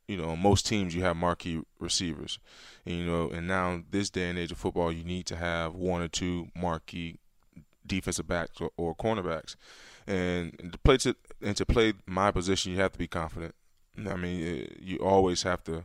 Speaker 9: you know, most teams you have marquee receivers, and you know, and now this day and age of football, you need to have one or two marquee defensive backs or, or cornerbacks, and to play to and to play my position, you have to be confident. I mean, eh, you always have to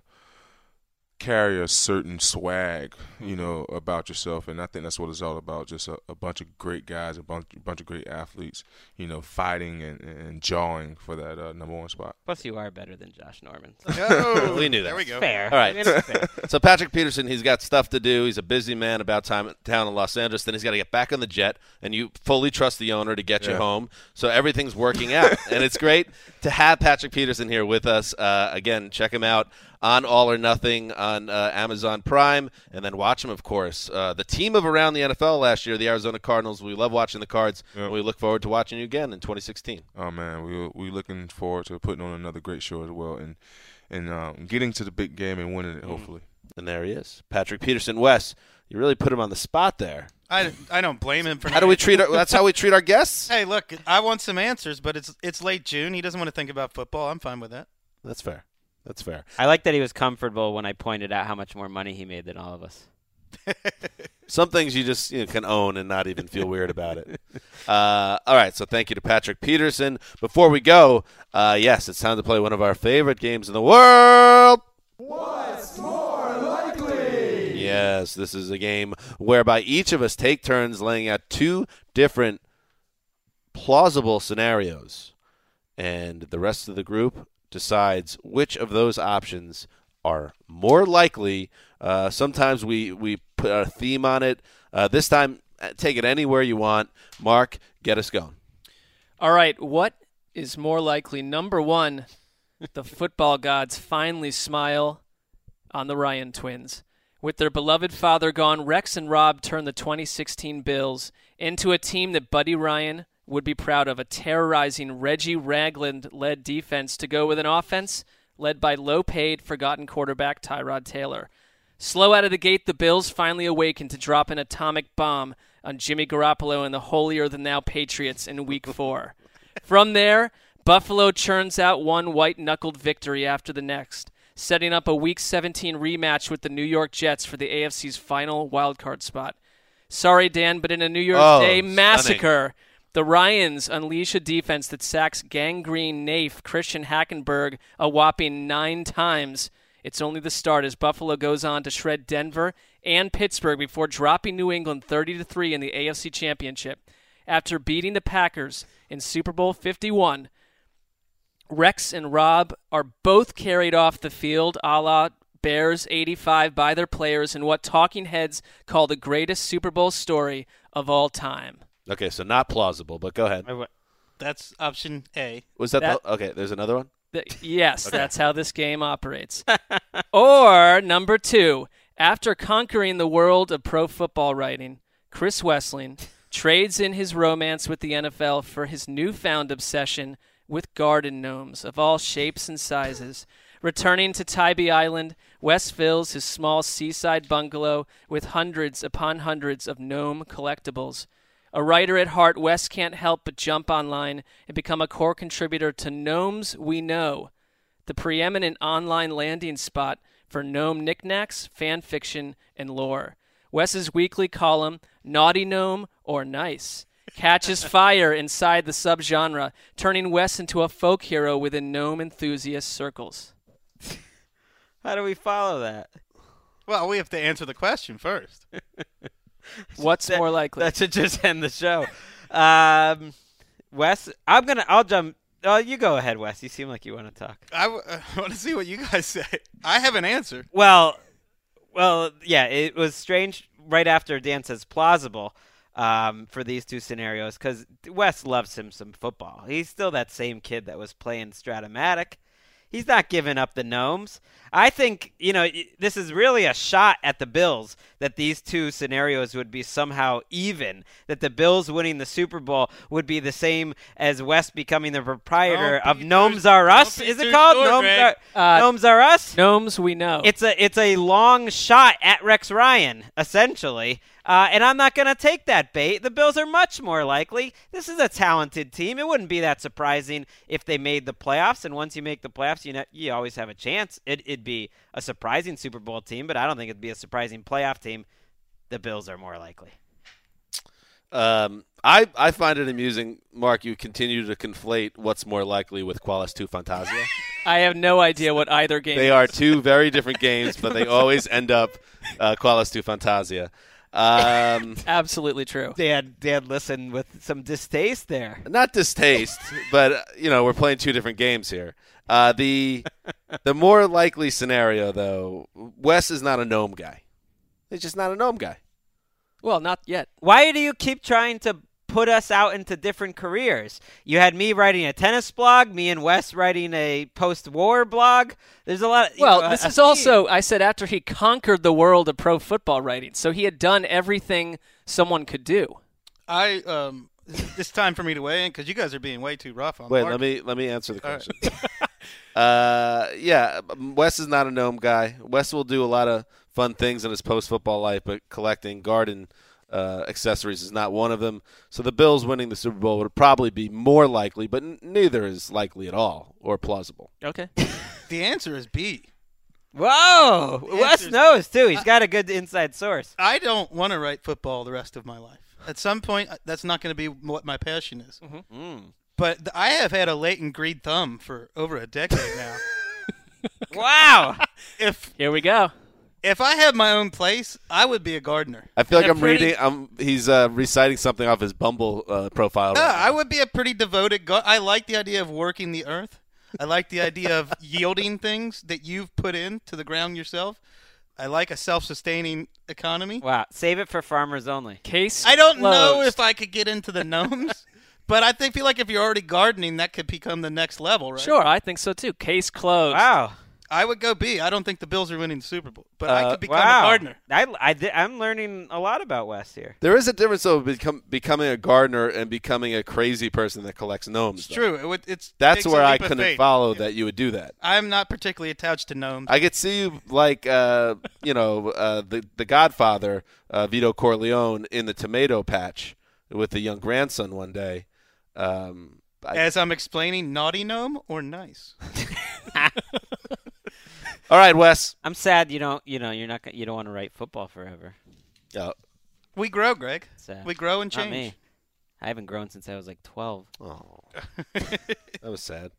Speaker 9: carry a certain swag, you know, about yourself, and I think that's what it's all about. Just a, a bunch of great guys, a bunch, a bunch of great athletes, you know, fighting and, and jawing for that uh, number one spot.
Speaker 5: Plus, you are better than Josh Norman. (laughs) (laughs)
Speaker 2: we knew that.
Speaker 3: There we go.
Speaker 5: Fair.
Speaker 2: All right.
Speaker 5: I fair. (laughs)
Speaker 2: So Patrick Peterson, he's got stuff to do. He's a busy man about time down in Los Angeles. Then he's got to get back on the jet, and you fully trust the owner to get you home. So everything's working out, and it's great to have Patrick Peterson here with us. Uh, again, check him out on All or Nothing on uh, Amazon Prime, and then watch him, of course. Uh, the team of around the NFL last year, the Arizona Cardinals. We love watching the Cards.
Speaker 9: Yeah.
Speaker 2: and we look forward to watching you again in 2016.
Speaker 9: Oh man, we we looking forward to putting on another great show as well, and and um, getting to the big game and winning it. Hopefully.
Speaker 2: And there he is, Patrick Peterson. Wes, you really put him on the spot there.
Speaker 3: I, I don't blame him for. That.
Speaker 2: How do we treat our? That's how we treat our guests. (laughs)
Speaker 3: Hey, look, I want some answers, but it's it's late June. He doesn't want to think about football. I'm fine with that.
Speaker 2: That's fair. That's fair.
Speaker 5: I like that he was comfortable when I pointed out how much more money he made than all of us. (laughs)
Speaker 2: Some things you just you know, can own and not even feel weird about it. Uh, all right, so thank you to Patrick Peterson. Before we go, uh, yes, it's time to play one of our favorite games in the world.
Speaker 11: What's more likely?
Speaker 2: Yes, this is a game whereby each of us take turns laying out two different plausible scenarios, and the rest of the group decides which of those options are more likely. Uh, sometimes we, we put a theme on it. Uh, this time, uh, take it anywhere you want. Mark, get us going.
Speaker 4: All right, what is more likely? Number one, the football gods finally smile on the Ryan twins. With their beloved father gone, Rex and Rob turned the 2016 Bills into a team that Buddy Ryan would be proud of a terrorizing Reggie Ragland led defense to go with an offense led by low paid, forgotten quarterback Tyrod Taylor. Slow out of the gate, the Bills finally awakened to drop an atomic bomb on Jimmy Garoppolo and the holier than thou Patriots in week four. (laughs) From there, Buffalo churns out one white knuckled victory after the next, setting up a week 17 rematch with the New York Jets for the AFC's final wildcard spot. Sorry, Dan, but in a New Year's
Speaker 2: Oh,
Speaker 4: Day
Speaker 2: stunning.
Speaker 4: massacre, the Ryans unleash a defense that sacks gangrene naif Christian Hackenberg a whopping nine times. It's only the start as Buffalo goes on to shred Denver and Pittsburgh before dropping New England 30 to 3 in the AFC Championship. After beating the Packers in Super Bowl 51, Rex and Rob are both carried off the field a la Bears 85 by their players in what talking heads call the greatest Super Bowl story of all time.
Speaker 2: Okay, so not plausible, but go ahead.
Speaker 3: That's option A.
Speaker 2: Was that,
Speaker 4: That-
Speaker 2: the, okay? There's another one.
Speaker 4: Th- yes,
Speaker 2: Okay.
Speaker 4: that's how this game operates. (laughs) or number two, after conquering the world of pro football writing, Chris Wesseling trades in his romance with the NFL for his newfound obsession with garden gnomes of all shapes and sizes. Returning to Tybee Island, Wes fills his small seaside bungalow with hundreds upon hundreds of gnome collectibles. A writer at heart, Wes can't help but jump online and become a core contributor to Gnomes We Know, the preeminent online landing spot for gnome knickknacks, fan fiction, and lore. Wes's weekly column, Naughty Gnome or Nice, catches fire inside the subgenre, turning Wes into a folk hero within gnome enthusiast circles.
Speaker 5: How do we follow that?
Speaker 3: Well, we have to answer the question first. (laughs)
Speaker 4: What's
Speaker 5: That-
Speaker 4: more likely?
Speaker 5: That should just end the show. Um, Wes, I'm gonna. I'll jump. Oh, you go ahead, Wes. You seem like you want to talk.
Speaker 3: I, w- (laughs) I want to see what you guys say. I have an answer.
Speaker 5: Well, well, yeah. It was strange right after Dan says plausible um, for these two scenarios because Wes loves him some football. He's still that same kid that was playing Strat-O-Matic. He's not giving up the gnomes. I think you know this is really a shot at the Bills that these two scenarios would be somehow even. That the Bills winning the Super Bowl would be the same as Wes becoming the proprietor
Speaker 3: Don't
Speaker 5: of
Speaker 3: be
Speaker 5: Gnomes Are Us.
Speaker 3: don't
Speaker 5: Is it called
Speaker 3: sure,
Speaker 5: Gnomes
Speaker 3: Greg.
Speaker 5: Are
Speaker 4: Uh,
Speaker 5: Gnomes Are Us?
Speaker 4: Gnomes, we know.
Speaker 5: It's a it's a long shot at Rex Ryan, essentially. Uh, and I'm not going to take that bait. The Bills are much more likely. This is a talented team. It wouldn't be that surprising if they made the playoffs. And once you make the playoffs, you know, you always have a chance. It, it'd be a surprising Super Bowl team, but I don't think it'd be a surprising playoff team. The Bills are more likely.
Speaker 2: Um, I I find it amusing, Mark. You continue to conflate what's more likely with Qualis Two Fantasia. (laughs)
Speaker 4: I have no idea what either game. Is.
Speaker 2: They
Speaker 4: is.
Speaker 2: are two very different (laughs) games, but they always end up uh, Qualis Two Fantasia. Um, (laughs)
Speaker 4: absolutely true.
Speaker 5: Dan, Dan, listen with some distaste there.
Speaker 2: not distaste, but uh, you know we're playing two different games here. Uh, the the more likely scenario, though, Wes is not a gnome guy. He's just not a gnome guy.
Speaker 4: Well, not yet.
Speaker 5: Why do you keep trying to put us out into different careers? You had me writing a tennis blog, me and Wes writing a post-war blog. There's a lot. you
Speaker 4: Well,
Speaker 5: know,
Speaker 4: this
Speaker 5: a
Speaker 4: is
Speaker 5: theme.
Speaker 4: also, I said, after he conquered the world of pro football writing. So he had done everything someone could do.
Speaker 3: I um, it's time for me to weigh in because you guys are being way too rough on.
Speaker 2: Wait,
Speaker 3: Mark.
Speaker 2: let me let me answer the
Speaker 3: All right.
Speaker 2: question. (laughs) uh, yeah, Wes is not a gnome guy. Wes will do a lot of fun things in his post football life, but collecting garden uh, accessories is not one of them. So the Bills winning the Super Bowl would probably be more likely, but n- neither is likely at all or plausible.
Speaker 4: Okay. (laughs)
Speaker 3: The answer is B.
Speaker 5: Whoa,
Speaker 3: The
Speaker 5: Wes
Speaker 3: answer's-
Speaker 5: knows too. He's got a good inside source.
Speaker 3: I don't want to write football the rest of my life. At some point, uh, that's not going to be what my passion is.
Speaker 5: Mm-hmm.
Speaker 3: But th- I have had a latent greed thumb for over a decade now. (laughs)
Speaker 5: Wow. (laughs)
Speaker 3: if
Speaker 4: Here we go.
Speaker 3: If I had my own place, I would be a gardener.
Speaker 2: I feel like
Speaker 3: And a
Speaker 2: I'm
Speaker 3: pretty-
Speaker 2: reading. I'm he's uh, reciting something off his Bumble uh, profile.
Speaker 3: No,
Speaker 2: right
Speaker 3: I would be a pretty devoted. Gar- I like the idea of working the earth. I like the idea of (laughs) yielding things that you've put into the ground yourself. I like a self-sustaining economy.
Speaker 5: Wow, save it for farmers only.
Speaker 4: Case.
Speaker 3: I don't know if I could get into the gnomes, (laughs) but I think feel like if you're already gardening, that could become the next level, right?
Speaker 4: Sure, I think so too. Case closed.
Speaker 5: Wow.
Speaker 3: I would go B. I don't think the Bills are winning the Super Bowl, but
Speaker 5: Uh,
Speaker 3: I could become
Speaker 5: wow.
Speaker 3: a gardener.
Speaker 5: I, I, di- I'm learning a lot about Wes here.
Speaker 2: There is a difference though become, becoming a gardener and becoming a crazy person that collects gnomes.
Speaker 3: It's
Speaker 2: though.
Speaker 3: true. It would, it's
Speaker 2: That's where I couldn't
Speaker 3: faith.
Speaker 2: follow
Speaker 3: Yeah.
Speaker 2: that you would do that.
Speaker 3: I'm not particularly attached to gnomes.
Speaker 2: I could see you like uh, you know uh, the the Godfather uh, Vito Corleone in the tomato patch with the young grandson one day. Um, I-
Speaker 3: As I'm explaining, naughty gnome or nice. (laughs) (laughs)
Speaker 2: all right, Wes.
Speaker 5: I'm sad you don't, you know, you're not, gonna- you don't want to write football forever.
Speaker 2: Yeah.
Speaker 3: We grow, Greg.
Speaker 5: Sad.
Speaker 3: We grow and change.
Speaker 5: Not
Speaker 3: change.
Speaker 5: me. I haven't grown since I was like 12.
Speaker 2: Oh, (laughs) that was sad.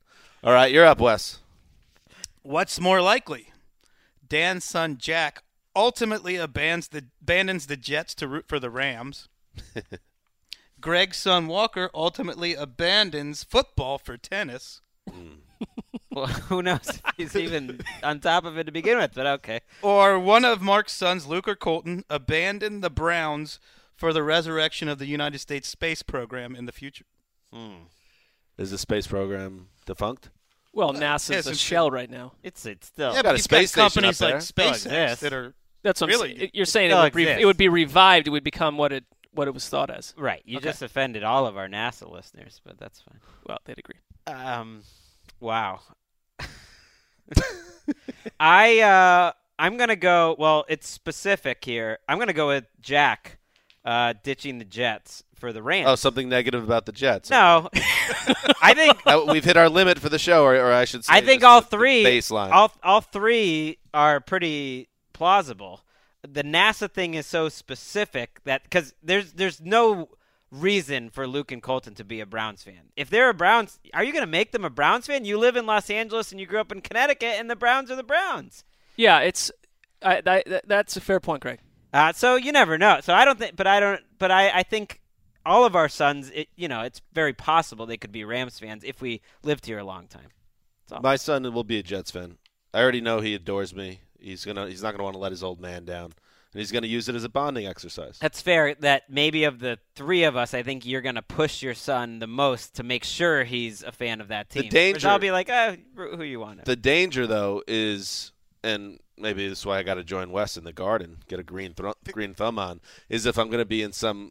Speaker 2: All right, you're up, Wes.
Speaker 3: What's more likely? Dan's son Jack ultimately abandons the, abandons the Jets to root for the Rams. (laughs) Greg's son Walker ultimately abandons football for tennis.
Speaker 5: Well, (laughs) who knows if he's (laughs) even on top of it to begin with, but okay.
Speaker 3: Or one of Mark's sons, Luke or Colton, abandoned the Browns for the resurrection of the United States space program in the future.
Speaker 2: Is the space program defunct?
Speaker 4: Well,
Speaker 3: yeah,
Speaker 4: NASA's a
Speaker 3: since-
Speaker 4: shell right now.
Speaker 5: It's it's still
Speaker 3: yeah,
Speaker 2: got
Speaker 3: but
Speaker 2: a
Speaker 3: you've
Speaker 2: space
Speaker 3: got companies like
Speaker 5: Still
Speaker 3: SpaceX
Speaker 5: exists.
Speaker 3: that are
Speaker 4: That's what
Speaker 3: Really?
Speaker 4: I'm. You're saying it
Speaker 5: still
Speaker 4: would, re- it would be revived. It would become what it what it was thought as.
Speaker 5: right. You
Speaker 4: Okay.
Speaker 5: just offended all of our NASA listeners, but that's fine.
Speaker 4: Well, they'd agree.
Speaker 5: Um, wow. I uh, I'm gonna go. Well, it's specific here. I'm gonna go with Jack, uh, ditching the Jets for the Rams.
Speaker 2: Oh, something negative about the Jets.
Speaker 5: no, (laughs) I think
Speaker 2: Uh, we've hit our limit for the show, or, or I should say,
Speaker 5: I think all three
Speaker 2: baseline.
Speaker 5: All all three are pretty plausible. The NASA thing is so specific that because there's there's no reason for Luke and Colton to be a Browns fan. If they're a Browns, are you going to make them a Browns fan? You live in Los Angeles and you grew up in Connecticut, and the Browns are the Browns.
Speaker 4: Yeah, it's I, that, that's a fair point, Craig.
Speaker 5: Uh, so you never know. So I don't think, but I don't, but I, I think all of our sons, it, you know, it's very possible they could be Rams fans if we lived here a long time.
Speaker 2: My son will be a Jets fan. I already know he adores me. He's gonna. He's not gonna want to let his old man down, and he's gonna use it as a bonding exercise.
Speaker 5: That's fair. That maybe of the three of us, I think you're going to push your son the most to make sure he's a fan of that team. The
Speaker 2: danger-
Speaker 5: I'll be like, oh, who you want?
Speaker 2: The danger, though, is, and maybe this is why I got to join Wes in the garden, get a green thru- green thumb on, is if I'm going to be in some,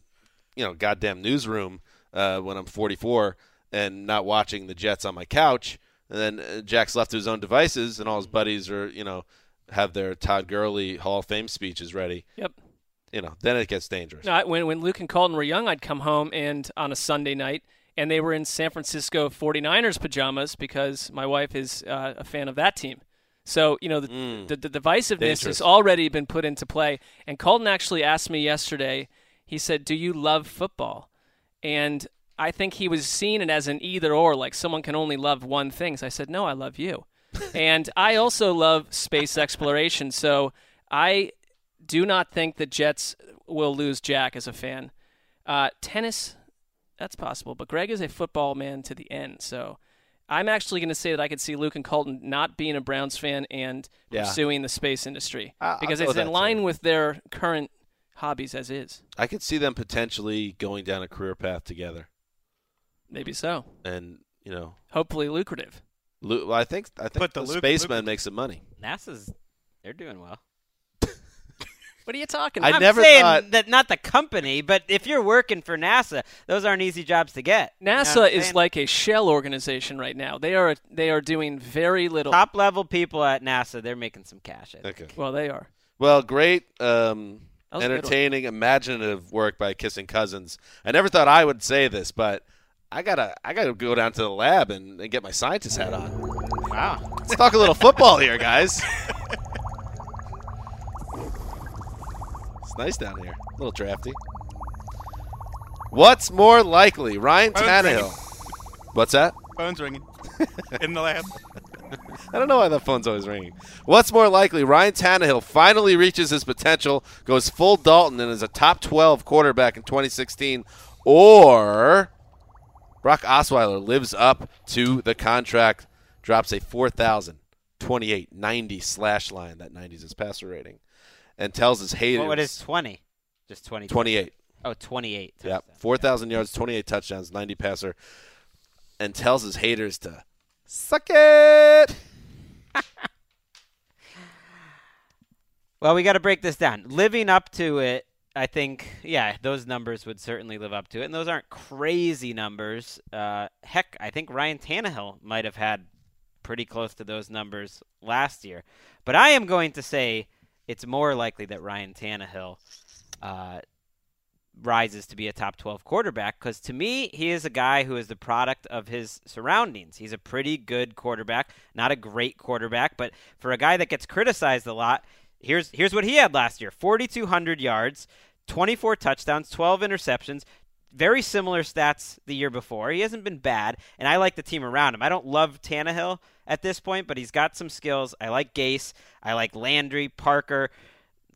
Speaker 2: you know, goddamn newsroom uh, when I'm 44 and not watching the Jets on my couch, and then uh, Jack's left to his own devices, and all his buddies are, you know, have their Todd Gurley Hall of Fame speeches ready.
Speaker 4: Yep.
Speaker 2: You know, then it gets dangerous.
Speaker 4: No, I- when when Luke and Colton were young, I'd come home and on a Sunday night, and they were in San Francisco 49ers pajamas because my wife is uh, a fan of that team. So you know the,
Speaker 2: Mm.
Speaker 4: the, the divisiveness
Speaker 2: Dangerous.
Speaker 4: has already been put into play. And Colton actually asked me yesterday. He said, "Do you love football?" And I think he was seeing it as an either or, like someone can only love one thing. So I said, "No, I love you." And I also love space exploration. So I do not think the Jets will lose Jack as a fan. Uh, tennis, that's possible, but Greg is a football man to the end. So I'm actually going to say that I could see Luke and Colton not being a Browns fan and
Speaker 2: Yeah.
Speaker 4: pursuing the space industry
Speaker 2: I-
Speaker 4: because it's in line with their current hobbies as is.
Speaker 2: I could see them potentially going down a career path together,
Speaker 4: Maybe so.
Speaker 2: and you know,
Speaker 4: Hopefully lucrative.
Speaker 2: Lu- well, I think I think
Speaker 3: Put the
Speaker 2: the,
Speaker 3: Luke-
Speaker 2: spaceman
Speaker 3: Luke-
Speaker 2: makes some money.
Speaker 5: NASA's, they're doing well. (laughs)
Speaker 4: What are you talking
Speaker 2: I
Speaker 4: about?
Speaker 5: I'm
Speaker 2: never
Speaker 5: saying
Speaker 2: thought-
Speaker 5: that not the company, but if you're working for NASA, those aren't easy jobs to get. You know what
Speaker 4: NASA
Speaker 5: I'm
Speaker 4: is
Speaker 5: saying?
Speaker 4: like a shell organization right now. They are they are doing very little.
Speaker 5: top level people at NASA. They're making some cash. I think.
Speaker 2: Okay.
Speaker 4: Well, they are.
Speaker 2: Well, great, um,
Speaker 4: That was a good one.
Speaker 2: entertaining, imaginative work by Kissing Cousins. I never thought I would say this, but I gotta, I gotta go down to the lab and, and get my scientist hat on.
Speaker 5: Wow.
Speaker 2: Let's talk a little football here, guys. it's nice down here, a little drafty. What's more likely, Ryan
Speaker 3: Phone's
Speaker 2: Tannehill?
Speaker 3: ringing.
Speaker 2: What's that?
Speaker 3: Phone's ringing in the lab. (laughs)
Speaker 2: I don't know why that phone's always ringing. What's more likely, Ryan Tannehill finally reaches his potential, goes full Dalton, and is a top 12 quarterback in 2016, or Brock Osweiler lives up to the contract, drops a 4,028 90 slash line. That 90 is his passer rating, and tells his haters.
Speaker 5: What is 20? Just 20.
Speaker 2: 28.
Speaker 5: Oh, 28.
Speaker 2: Yeah, 4,000 yards, 28 touchdowns, 90 passer, and tells his haters to suck it. (laughs)
Speaker 5: Well, we got to break this down. Living up to it, I think, yeah, those numbers would certainly live up to it. And those aren't crazy numbers. Uh, heck, I think Ryan Tannehill might have had pretty close to those numbers last year. But I am going to say it's more likely that Ryan Tannehill uh, rises to be a top 12 quarterback because to me, he is a guy who is the product of his surroundings. He's a pretty good quarterback, not a great quarterback, but for a guy that gets criticized a lot, here's here's what he had last year 4200 yards 24 touchdowns 12 interceptions very similar stats the year before. He hasn't been bad and i like the team around him. I don't love Tannehill at this point but he's got some skills. I like gase. I like landry parker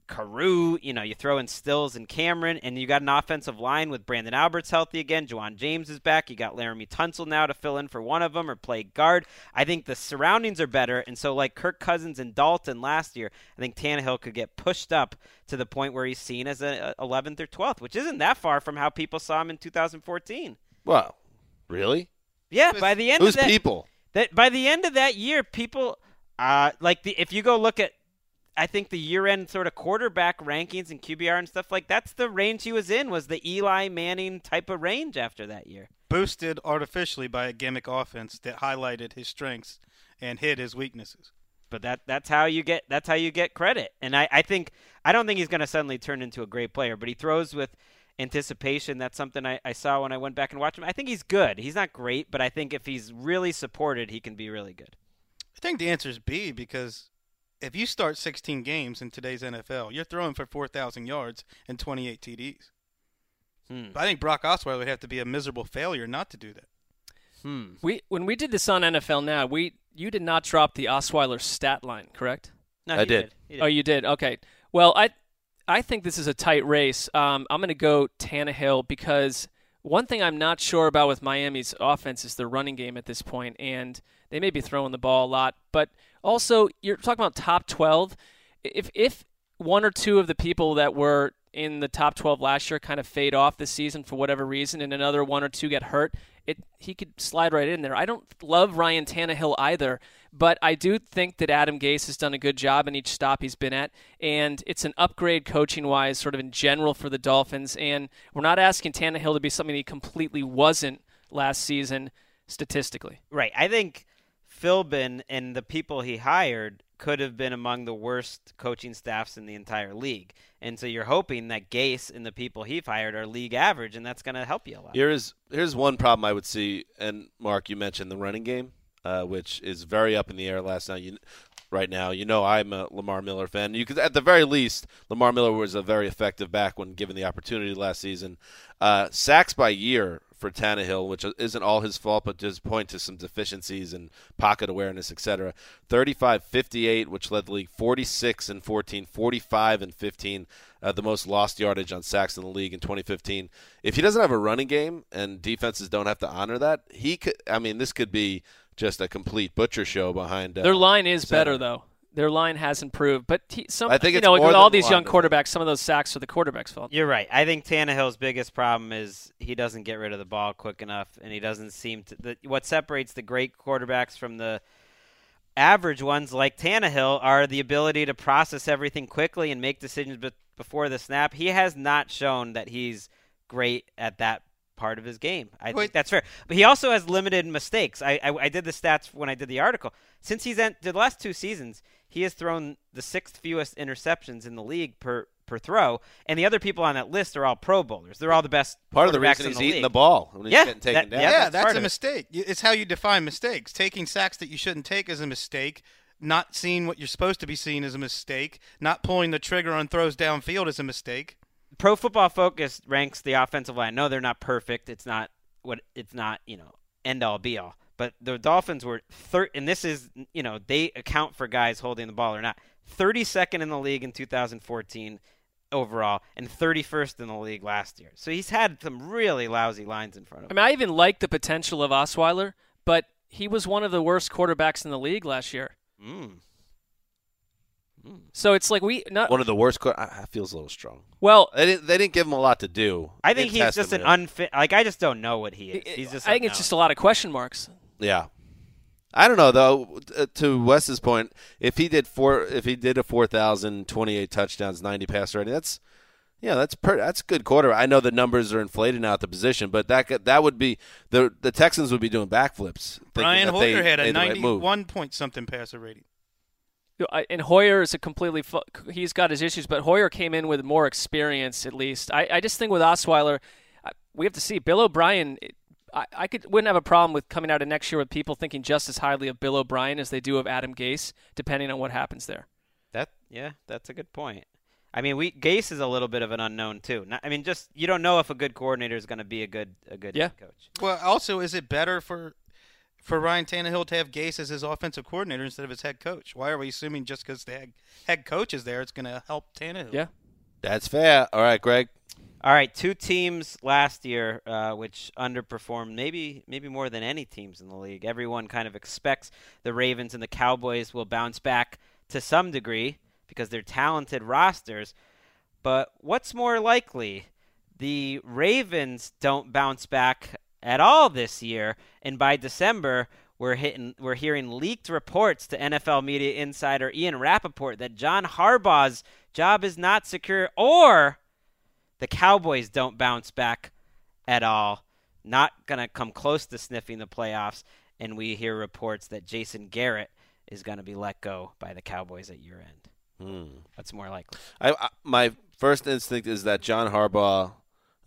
Speaker 5: Carroo, you know, you throw in Stills and Cameron, and you got an offensive line with Branden Alberts healthy again. Ja'Wuan James is back. You got Laremy Tunsil now to fill in for one of them or play guard. I think the surroundings are better, and so like Kirk Cousins and Dalton last year, I think Tannehill could get pushed up to the point where he's seen as a, a 11th or 12th, which isn't that far from how people saw him in 2014.
Speaker 2: Wow, really?
Speaker 5: Yeah, by the end
Speaker 2: Who's
Speaker 5: of that,
Speaker 2: people?
Speaker 5: that by the end of that year, people uh, like the if you go look at I think the year-end sort of quarterback rankings and QBR and stuff like that's the range he was in was the Eli Manning type of range after that year.
Speaker 3: Boosted artificially by a gimmick offense that highlighted his strengths and hid his weaknesses.
Speaker 5: But that that's how you get that's how you get credit. And I, I think I don't think he's going to suddenly turn into a great player, but he throws with anticipation. That's something I, I saw when I went back and watched him. I think he's good. He's not great, but I think if he's really supported, he can be really good.
Speaker 3: I think the answer is B because if you start 16 games in today's NFL, you're throwing for 4,000 yards and 28 TDs.
Speaker 5: Hmm.
Speaker 3: But I think Brock Osweiler would have to be a miserable failure not to do that.
Speaker 5: Hmm.
Speaker 4: We when we did this on NFL Now, we you did not drop the Osweiler stat line, correct?
Speaker 5: No,
Speaker 2: I
Speaker 5: he
Speaker 2: did.
Speaker 5: Did.
Speaker 4: Oh, you did. Okay. Well, I I think this is a tight race. Um, I'm going to go Tannehill because one thing I'm not sure about with Miami's offense is their running game at this point, and they may be throwing the ball a lot. But also, you're talking about top 12. If if one or two of the people that were in the top 12 last year kind of fade off this season for whatever reason, and another one or two get hurt, it he could slide right in there. I don't love Ryan Tannehill either, but I do think that Adam Gase has done a good job in each stop he's been at, and it's an upgrade coaching wise, sort of in general for the Dolphins. And we're not asking Tannehill to be something he completely wasn't last season statistically.
Speaker 5: Right. I think Philbin and the people he hired could have been among the worst coaching staffs in the entire league. And so you're hoping that Gase and the people he hired are league average, and that's going to help you a lot.
Speaker 2: Here's here's one problem I would see, and Mark, you mentioned the running game, uh, which is very up in the air last night. You, right now, you know I'm a Lamar Miller fan. You could, at the very least, Lamar Miller was a very effective back when given the opportunity last season. Uh, sacks by year for Tannehill, which isn't all his fault, but does point to some deficiencies in pocket awareness, etc. 35 58, which led the league 46 and 14, 45 and 15, uh, the most lost yardage on sacks in the league in 2015. If he doesn't have a running game and defenses don't have to honor that, he could, I mean, this could be just a complete butcher show behind. Uh,
Speaker 4: Their line is
Speaker 2: center.
Speaker 4: better though. Their line has improved, but he, some
Speaker 2: I think
Speaker 4: you know
Speaker 2: more
Speaker 4: with all these young quarterbacks, some of those sacks are the quarterback's fault.
Speaker 5: You're right. I think Tannehill's biggest problem is he doesn't get rid of the ball quick enough, and he doesn't seem to. The, what separates the great quarterbacks from the average ones, like Tannehill, are the ability to process everything quickly and make decisions be- before the snap. He has not shown that he's great at that part of his game. I think that's fair. But he also has limited mistakes. I, I, I did the stats when I did the article. Since he's en- the last two seasons, he has thrown the sixth fewest interceptions in the league per per throw, and the other people on that list are all Pro Bowlers. They're all the best.
Speaker 2: Part of the reason he's
Speaker 5: the
Speaker 2: eating
Speaker 5: league.
Speaker 2: the ball when he's
Speaker 5: yeah,
Speaker 2: getting taken
Speaker 5: that-
Speaker 2: down.
Speaker 5: Yeah,
Speaker 3: Yeah,
Speaker 5: that's,
Speaker 3: that's, a
Speaker 5: it.
Speaker 3: mistake. It's how you define mistakes. Taking sacks that you shouldn't take is a mistake. Not seeing what you're supposed to be seeing is a mistake. Not pulling the trigger on throws downfield is a mistake.
Speaker 5: Pro Football Focus ranks the offensive line. No, they're not perfect. It's not what it's not, you know, end all be all. But the Dolphins were third, and this is, you know, they account for guys holding the ball or not. 32nd in the league in 2014 overall, and 31st in the league last year. So he's had some really lousy lines in front of
Speaker 4: I
Speaker 5: him.
Speaker 4: mean, I even like the potential of Osweiler, but he was one of the worst quarterbacks in the league last year.
Speaker 5: Mm.
Speaker 4: So it's like we not
Speaker 2: One of the worst. qu- I, I feels a little strong.
Speaker 4: well.
Speaker 2: They didn't. They didn't give him a lot to do.
Speaker 5: I think he's just an unfit. Like I just don't know what he is. He's just.
Speaker 4: I think it's just a lot of question marks.
Speaker 2: Yeah. I don't know though. Uh, To Wes's point, if he did four, if he did a four thousand twenty-eight touchdowns, ninety pass rating, that's yeah, that's per, that's good quarter. I know the numbers are inflated now at the position, but that could- that would be the the Texans would be doing backflips.
Speaker 3: Brian
Speaker 2: that
Speaker 3: Hoyer had a
Speaker 2: made the right
Speaker 3: 91 point something passer rating.
Speaker 4: I- And Hoyer is a completely fu- he's got his issues, but Hoyer came in with more experience at least. I, I just think with Osweiler, I- we have to see Bill O'Brien. I, I could wouldn't have a problem with coming out of next year with people thinking just as highly of Bill O'Brien as they do of Adam Gase, depending on what happens there.
Speaker 5: That yeah, that's a good point. I mean, we Gase is a little bit of an unknown too. Not, I mean, just you don't know if a good coordinator is going to be a good a good
Speaker 4: Yeah.
Speaker 5: coach.
Speaker 3: Well, also, is it better for for Ryan Tannehill to have Gase as his offensive coordinator instead of his head coach? Why are we assuming just because the head, head coach is there, it's going to help Tannehill?
Speaker 4: Yeah.
Speaker 2: That's fair. All right, Greg.
Speaker 5: All right, two teams last year uh, which underperformed, maybe maybe more than any teams in the league. Everyone kind of expects the Ravens and the Cowboys will bounce back to some degree because they're talented rosters. But what's more likely? The Ravens don't bounce back at all this year, and by December we're hitting we're hearing leaked reports to NFL media insider Ian Rapoport that John Harbaugh's job is not secure or the Cowboys don't bounce back at all, not going to come close to sniffing the playoffs, and we hear reports that Jason Garrett is going to be let go by the Cowboys at year end.
Speaker 2: Hmm.
Speaker 5: That's more likely.
Speaker 2: I, I my first instinct is that John Harbaugh,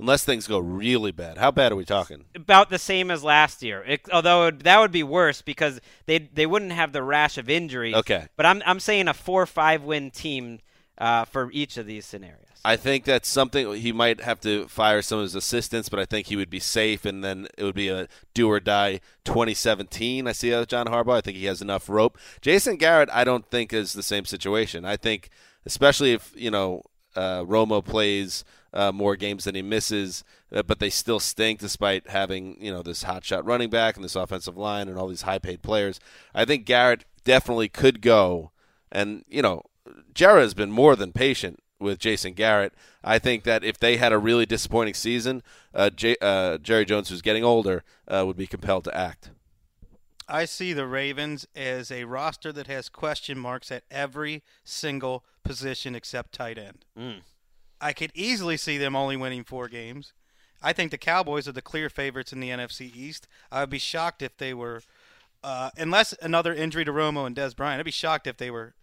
Speaker 2: unless things go really bad. How bad are we talking?
Speaker 5: About the same as last year, it, although it, that would be worse because they they wouldn't have the rash of injuries.
Speaker 2: Okay.
Speaker 5: but I'm I'm saying a four five win team uh, for each of these scenarios.
Speaker 2: I think that's something he might have to fire some of his assistants, but I think he would be safe, and then it would be a do or die 2017. I see uh, John Harbaugh. I think he has enough rope. Jason Garrett, I don't think is the same situation. I think, especially if you know uh, Romo plays uh, more games than he misses, uh, but they still stink despite having you know this hotshot running back and this offensive line and all these high paid players. I think Garrett definitely could go, and you know Jerry has been more than patient with Jason Garrett. I think that if they had a really disappointing season, uh, J- uh, Jerry Jones, who's getting older, uh, would be compelled to act.
Speaker 3: I see the Ravens as a roster that has question marks at every single position except tight end.
Speaker 5: Mm.
Speaker 3: I could easily see them only winning four games. I think the Cowboys are the clear favorites in the NFC East. I would be shocked if they were, uh, unless another injury to Romo and Dez Bryant. I'd be shocked if they were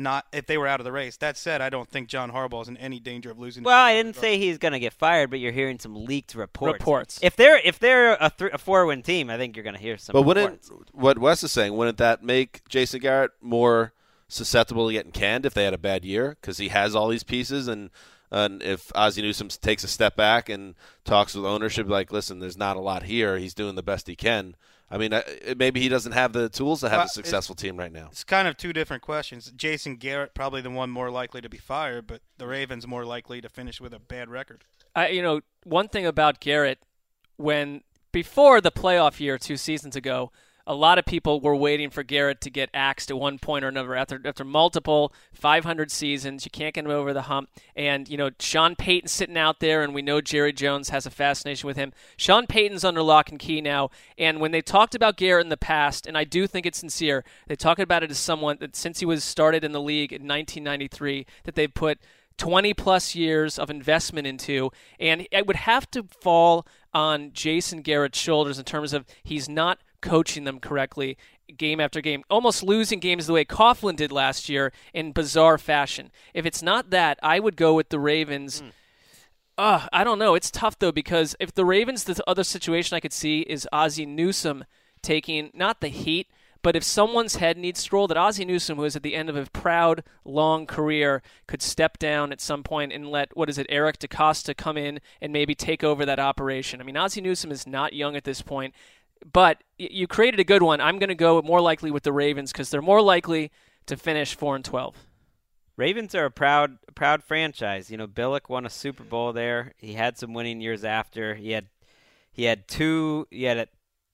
Speaker 3: not if they were out of the race. That said, I don't think John Harbaugh is in any danger of losing.
Speaker 5: Well, I didn't say he's going to get fired, but you're hearing some leaked reports.
Speaker 4: Reports.
Speaker 5: If they're if they're a, th- a four win team, I think you're going to hear some.
Speaker 2: But wouldn't what Wes is saying? Wouldn't that make Jason Garrett more susceptible to getting canned if they had a bad year because he has all these pieces and. And if Ozzie Newsome takes a step back and talks with ownership, like, listen, there's not a lot here. He's doing the best he can. I mean, uh, maybe he doesn't have the tools to have
Speaker 3: Well,
Speaker 2: a successful team right now.
Speaker 3: It's kind of two different questions. Jason Garrett probably the one more likely to be fired, but the Ravens more likely to finish with a bad record.
Speaker 4: I, you know, one thing about Garrett, when before the playoff year two seasons ago, a lot of people were waiting for Garrett to get axed at one point or another. After after multiple 500 seasons, you can't get him over the hump. And you know, Sean Payton sitting out there, and we know Jerry Jones has a fascination with him. Sean Payton's under lock and key now. And when they talked about Garrett in the past, and I do think it's sincere, they talked about it as someone that since he was started in the league in 1993, that they've put 20 plus years of investment into, and it would have to fall on Jason Garrett's shoulders in terms of he's not coaching them correctly game after game, almost losing games the way Coughlin did last year in bizarre fashion. If it's not that, I would go with the Ravens. Uh, I don't know. It's tough though because if the Ravens, the other situation I could see is Ozzie Newsome taking not the heat, but if someone's head needs stroll, that Ozzie Newsome, who is at the end of a proud, long career, could step down at some point and let what is it, Eric DeCosta come in and maybe take over that operation. I mean, Ozzie Newsome is not young at this point, but you created a good one. I'm going to go more likely with the Ravens because they're more likely to finish four and twelve.
Speaker 5: Ravens are a proud proud franchise. You know, Billick won a Super Bowl there. He had some winning years after. He had he had two. He had a,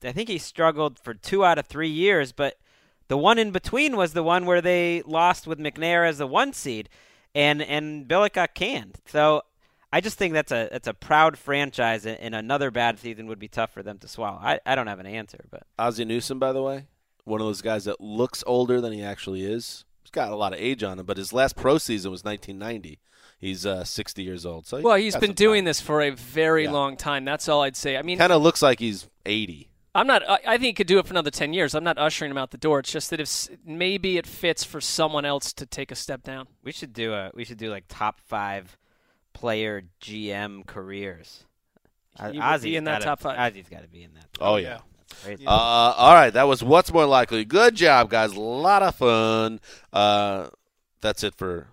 Speaker 5: I think he struggled for two out of three years, but the one in between was the one where they lost with McNair as the one seed, and and Billick got canned. So I just think that's a that's a proud franchise, and another bad season would be tough for them to swallow. I, I don't have an answer, but
Speaker 2: Ozzie Newsome, by the way, one of those guys that looks older than he actually is. He's got a lot of age on him, but his last pro season was 1990. He's uh, 60 years old. So
Speaker 4: Well, he's been doing
Speaker 2: time.
Speaker 4: this for a very
Speaker 2: Yeah.
Speaker 4: long time. That's all I'd say. I mean,
Speaker 2: Kind of looks like he's 80.
Speaker 4: I'm not. I I think he could do it for another ten years. I'm not ushering him out the door. It's just that if maybe it fits for someone else to take a step down.
Speaker 5: we should do a we should do like top five player GM careers.
Speaker 4: He would be in that
Speaker 5: gotta-
Speaker 4: top five.
Speaker 5: Ozzie's got to be in that.
Speaker 2: Oh, yeah.
Speaker 5: That's crazy.
Speaker 2: Uh, all right, that was what's more likely. Good job, guys. A lot of fun. Uh, that's it for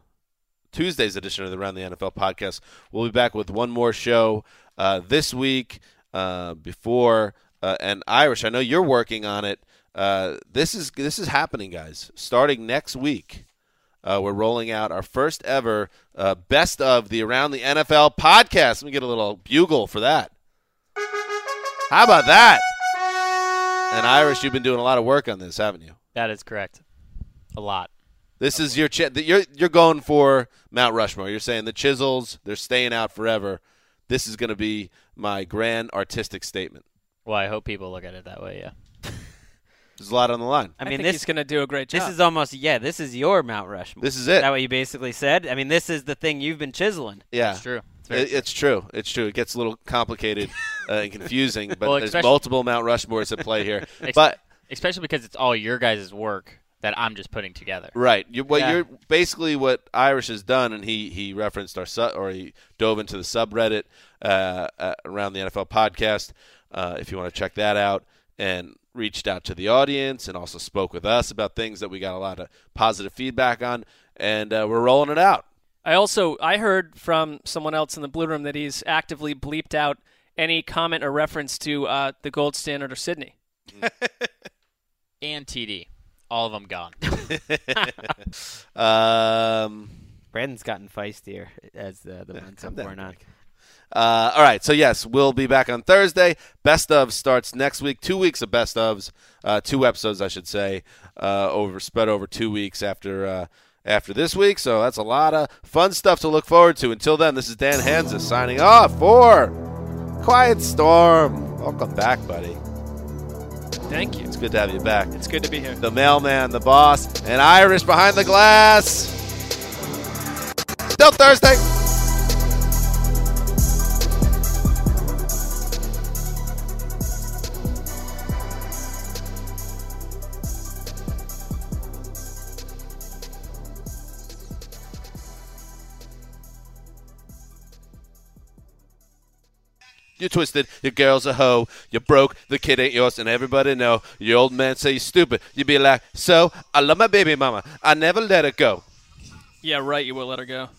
Speaker 2: Tuesday's edition of the Around the NFL podcast. We'll be back with one more show uh, this week uh, before uh, and Irish. I know you're working on it. Uh, this is this is happening, guys. Starting next week, uh, we're rolling out our first ever uh, best of the Around the NFL podcast. Let me get a little bugle for that. How about that? And Irish, you've been doing a lot of work on this, haven't you?
Speaker 6: That is correct. A lot.
Speaker 2: This is your ch- you're you're going for Mount Rushmore. You're saying the Chisels they're staying out forever. This is going to be my grand artistic statement.
Speaker 6: Well, I hope people look at it that way. Yeah.
Speaker 2: There's a lot on the line.
Speaker 5: I mean,
Speaker 4: think
Speaker 5: this
Speaker 4: is going to do a great job.
Speaker 5: This is almost yeah. This is your Mount Rushmore.
Speaker 2: This is it.
Speaker 5: that what you basically said? I mean, this is the thing you've been chiseling.
Speaker 2: Yeah,
Speaker 6: It's true. It's very
Speaker 2: It- it's true. It's true. It gets a little complicated uh, and (laughs) confusing, but
Speaker 6: Well,
Speaker 2: there's multiple Mount Rushmores at play here. (laughs)
Speaker 6: Ex-
Speaker 2: but
Speaker 6: especially because it's all your guys' work that I'm just putting together.
Speaker 2: Right. You, what
Speaker 6: Yeah.
Speaker 2: you're basically what Irish has done, and he he referenced our su- or he dove into the subreddit uh, uh, around the NFL podcast. Uh, if you want to check that out, and reached out to the audience, and also spoke with us about things that we got a lot of positive feedback on, and uh, we're rolling it out.
Speaker 4: I also I heard from someone else in the blue room that he's actively bleeped out any comment or reference to uh, the gold standard or Sydney. (laughs)
Speaker 6: and TD. All of them gone. (laughs)
Speaker 2: um,
Speaker 5: Brandon's gotten feistier as the, the months have worn on.
Speaker 2: Uh, all right, so yes, we'll be back on Thursday. Best of starts next week. Two weeks of best ofs, uh, two episodes, I should say, uh, over spread over two weeks after uh, after this week. So that's a lot of fun stuff to look forward to. Until then, this is Dan Hanzus signing off for Quiet Storm. Welcome back, buddy.
Speaker 4: Thank you.
Speaker 2: It's good to have you back.
Speaker 4: It's good to be here.
Speaker 2: The mailman, the boss, and Irish behind the glass. Still Thursday. You twisted, your girl's a hoe, you broke, the kid ain't yours, and everybody know your old man say you stupid. You be like, so I love my baby mama, I never let her go.
Speaker 4: Yeah, right. You will let her go.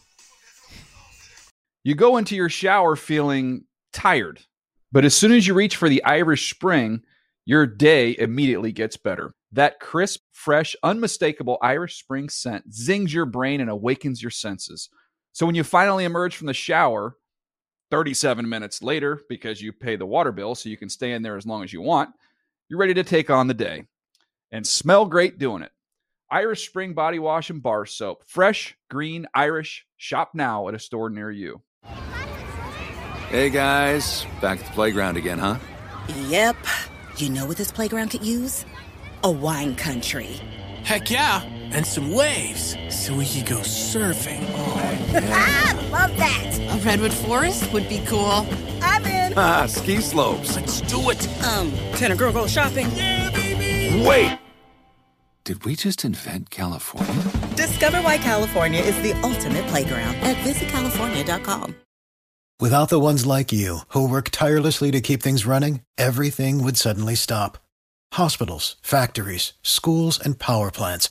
Speaker 12: You go into your shower feeling tired, but as soon as you reach for the Irish Spring, your day immediately gets better. That crisp, fresh, unmistakable Irish Spring scent zings your brain and awakens your senses. So when you finally emerge from the shower, 37 minutes later, because you pay the water bill so you can stay in there as long as you want, you're ready to take on the day and smell great doing it. Irish Spring Body Wash and Bar Soap. Fresh, green, Irish. Shop now at a store near you.
Speaker 13: Hey guys, back at the playground again, huh?
Speaker 14: Yep. You know what this playground could use? A wine country.
Speaker 15: Heck yeah, and some waves so we could go surfing.
Speaker 14: Oh, (laughs) ah, love that.
Speaker 16: A redwood forest would be cool.
Speaker 14: I'm in.
Speaker 13: Ah, ski slopes.
Speaker 15: Let's do it.
Speaker 14: Um, can a girl go shopping?
Speaker 15: Yeah, baby.
Speaker 13: Wait. Did we just invent California?
Speaker 14: Discover why California is the ultimate playground at visitcalifornia.com.
Speaker 17: Without the ones like you, who work tirelessly to keep things running, everything would suddenly stop. Hospitals, factories, schools, and power plants,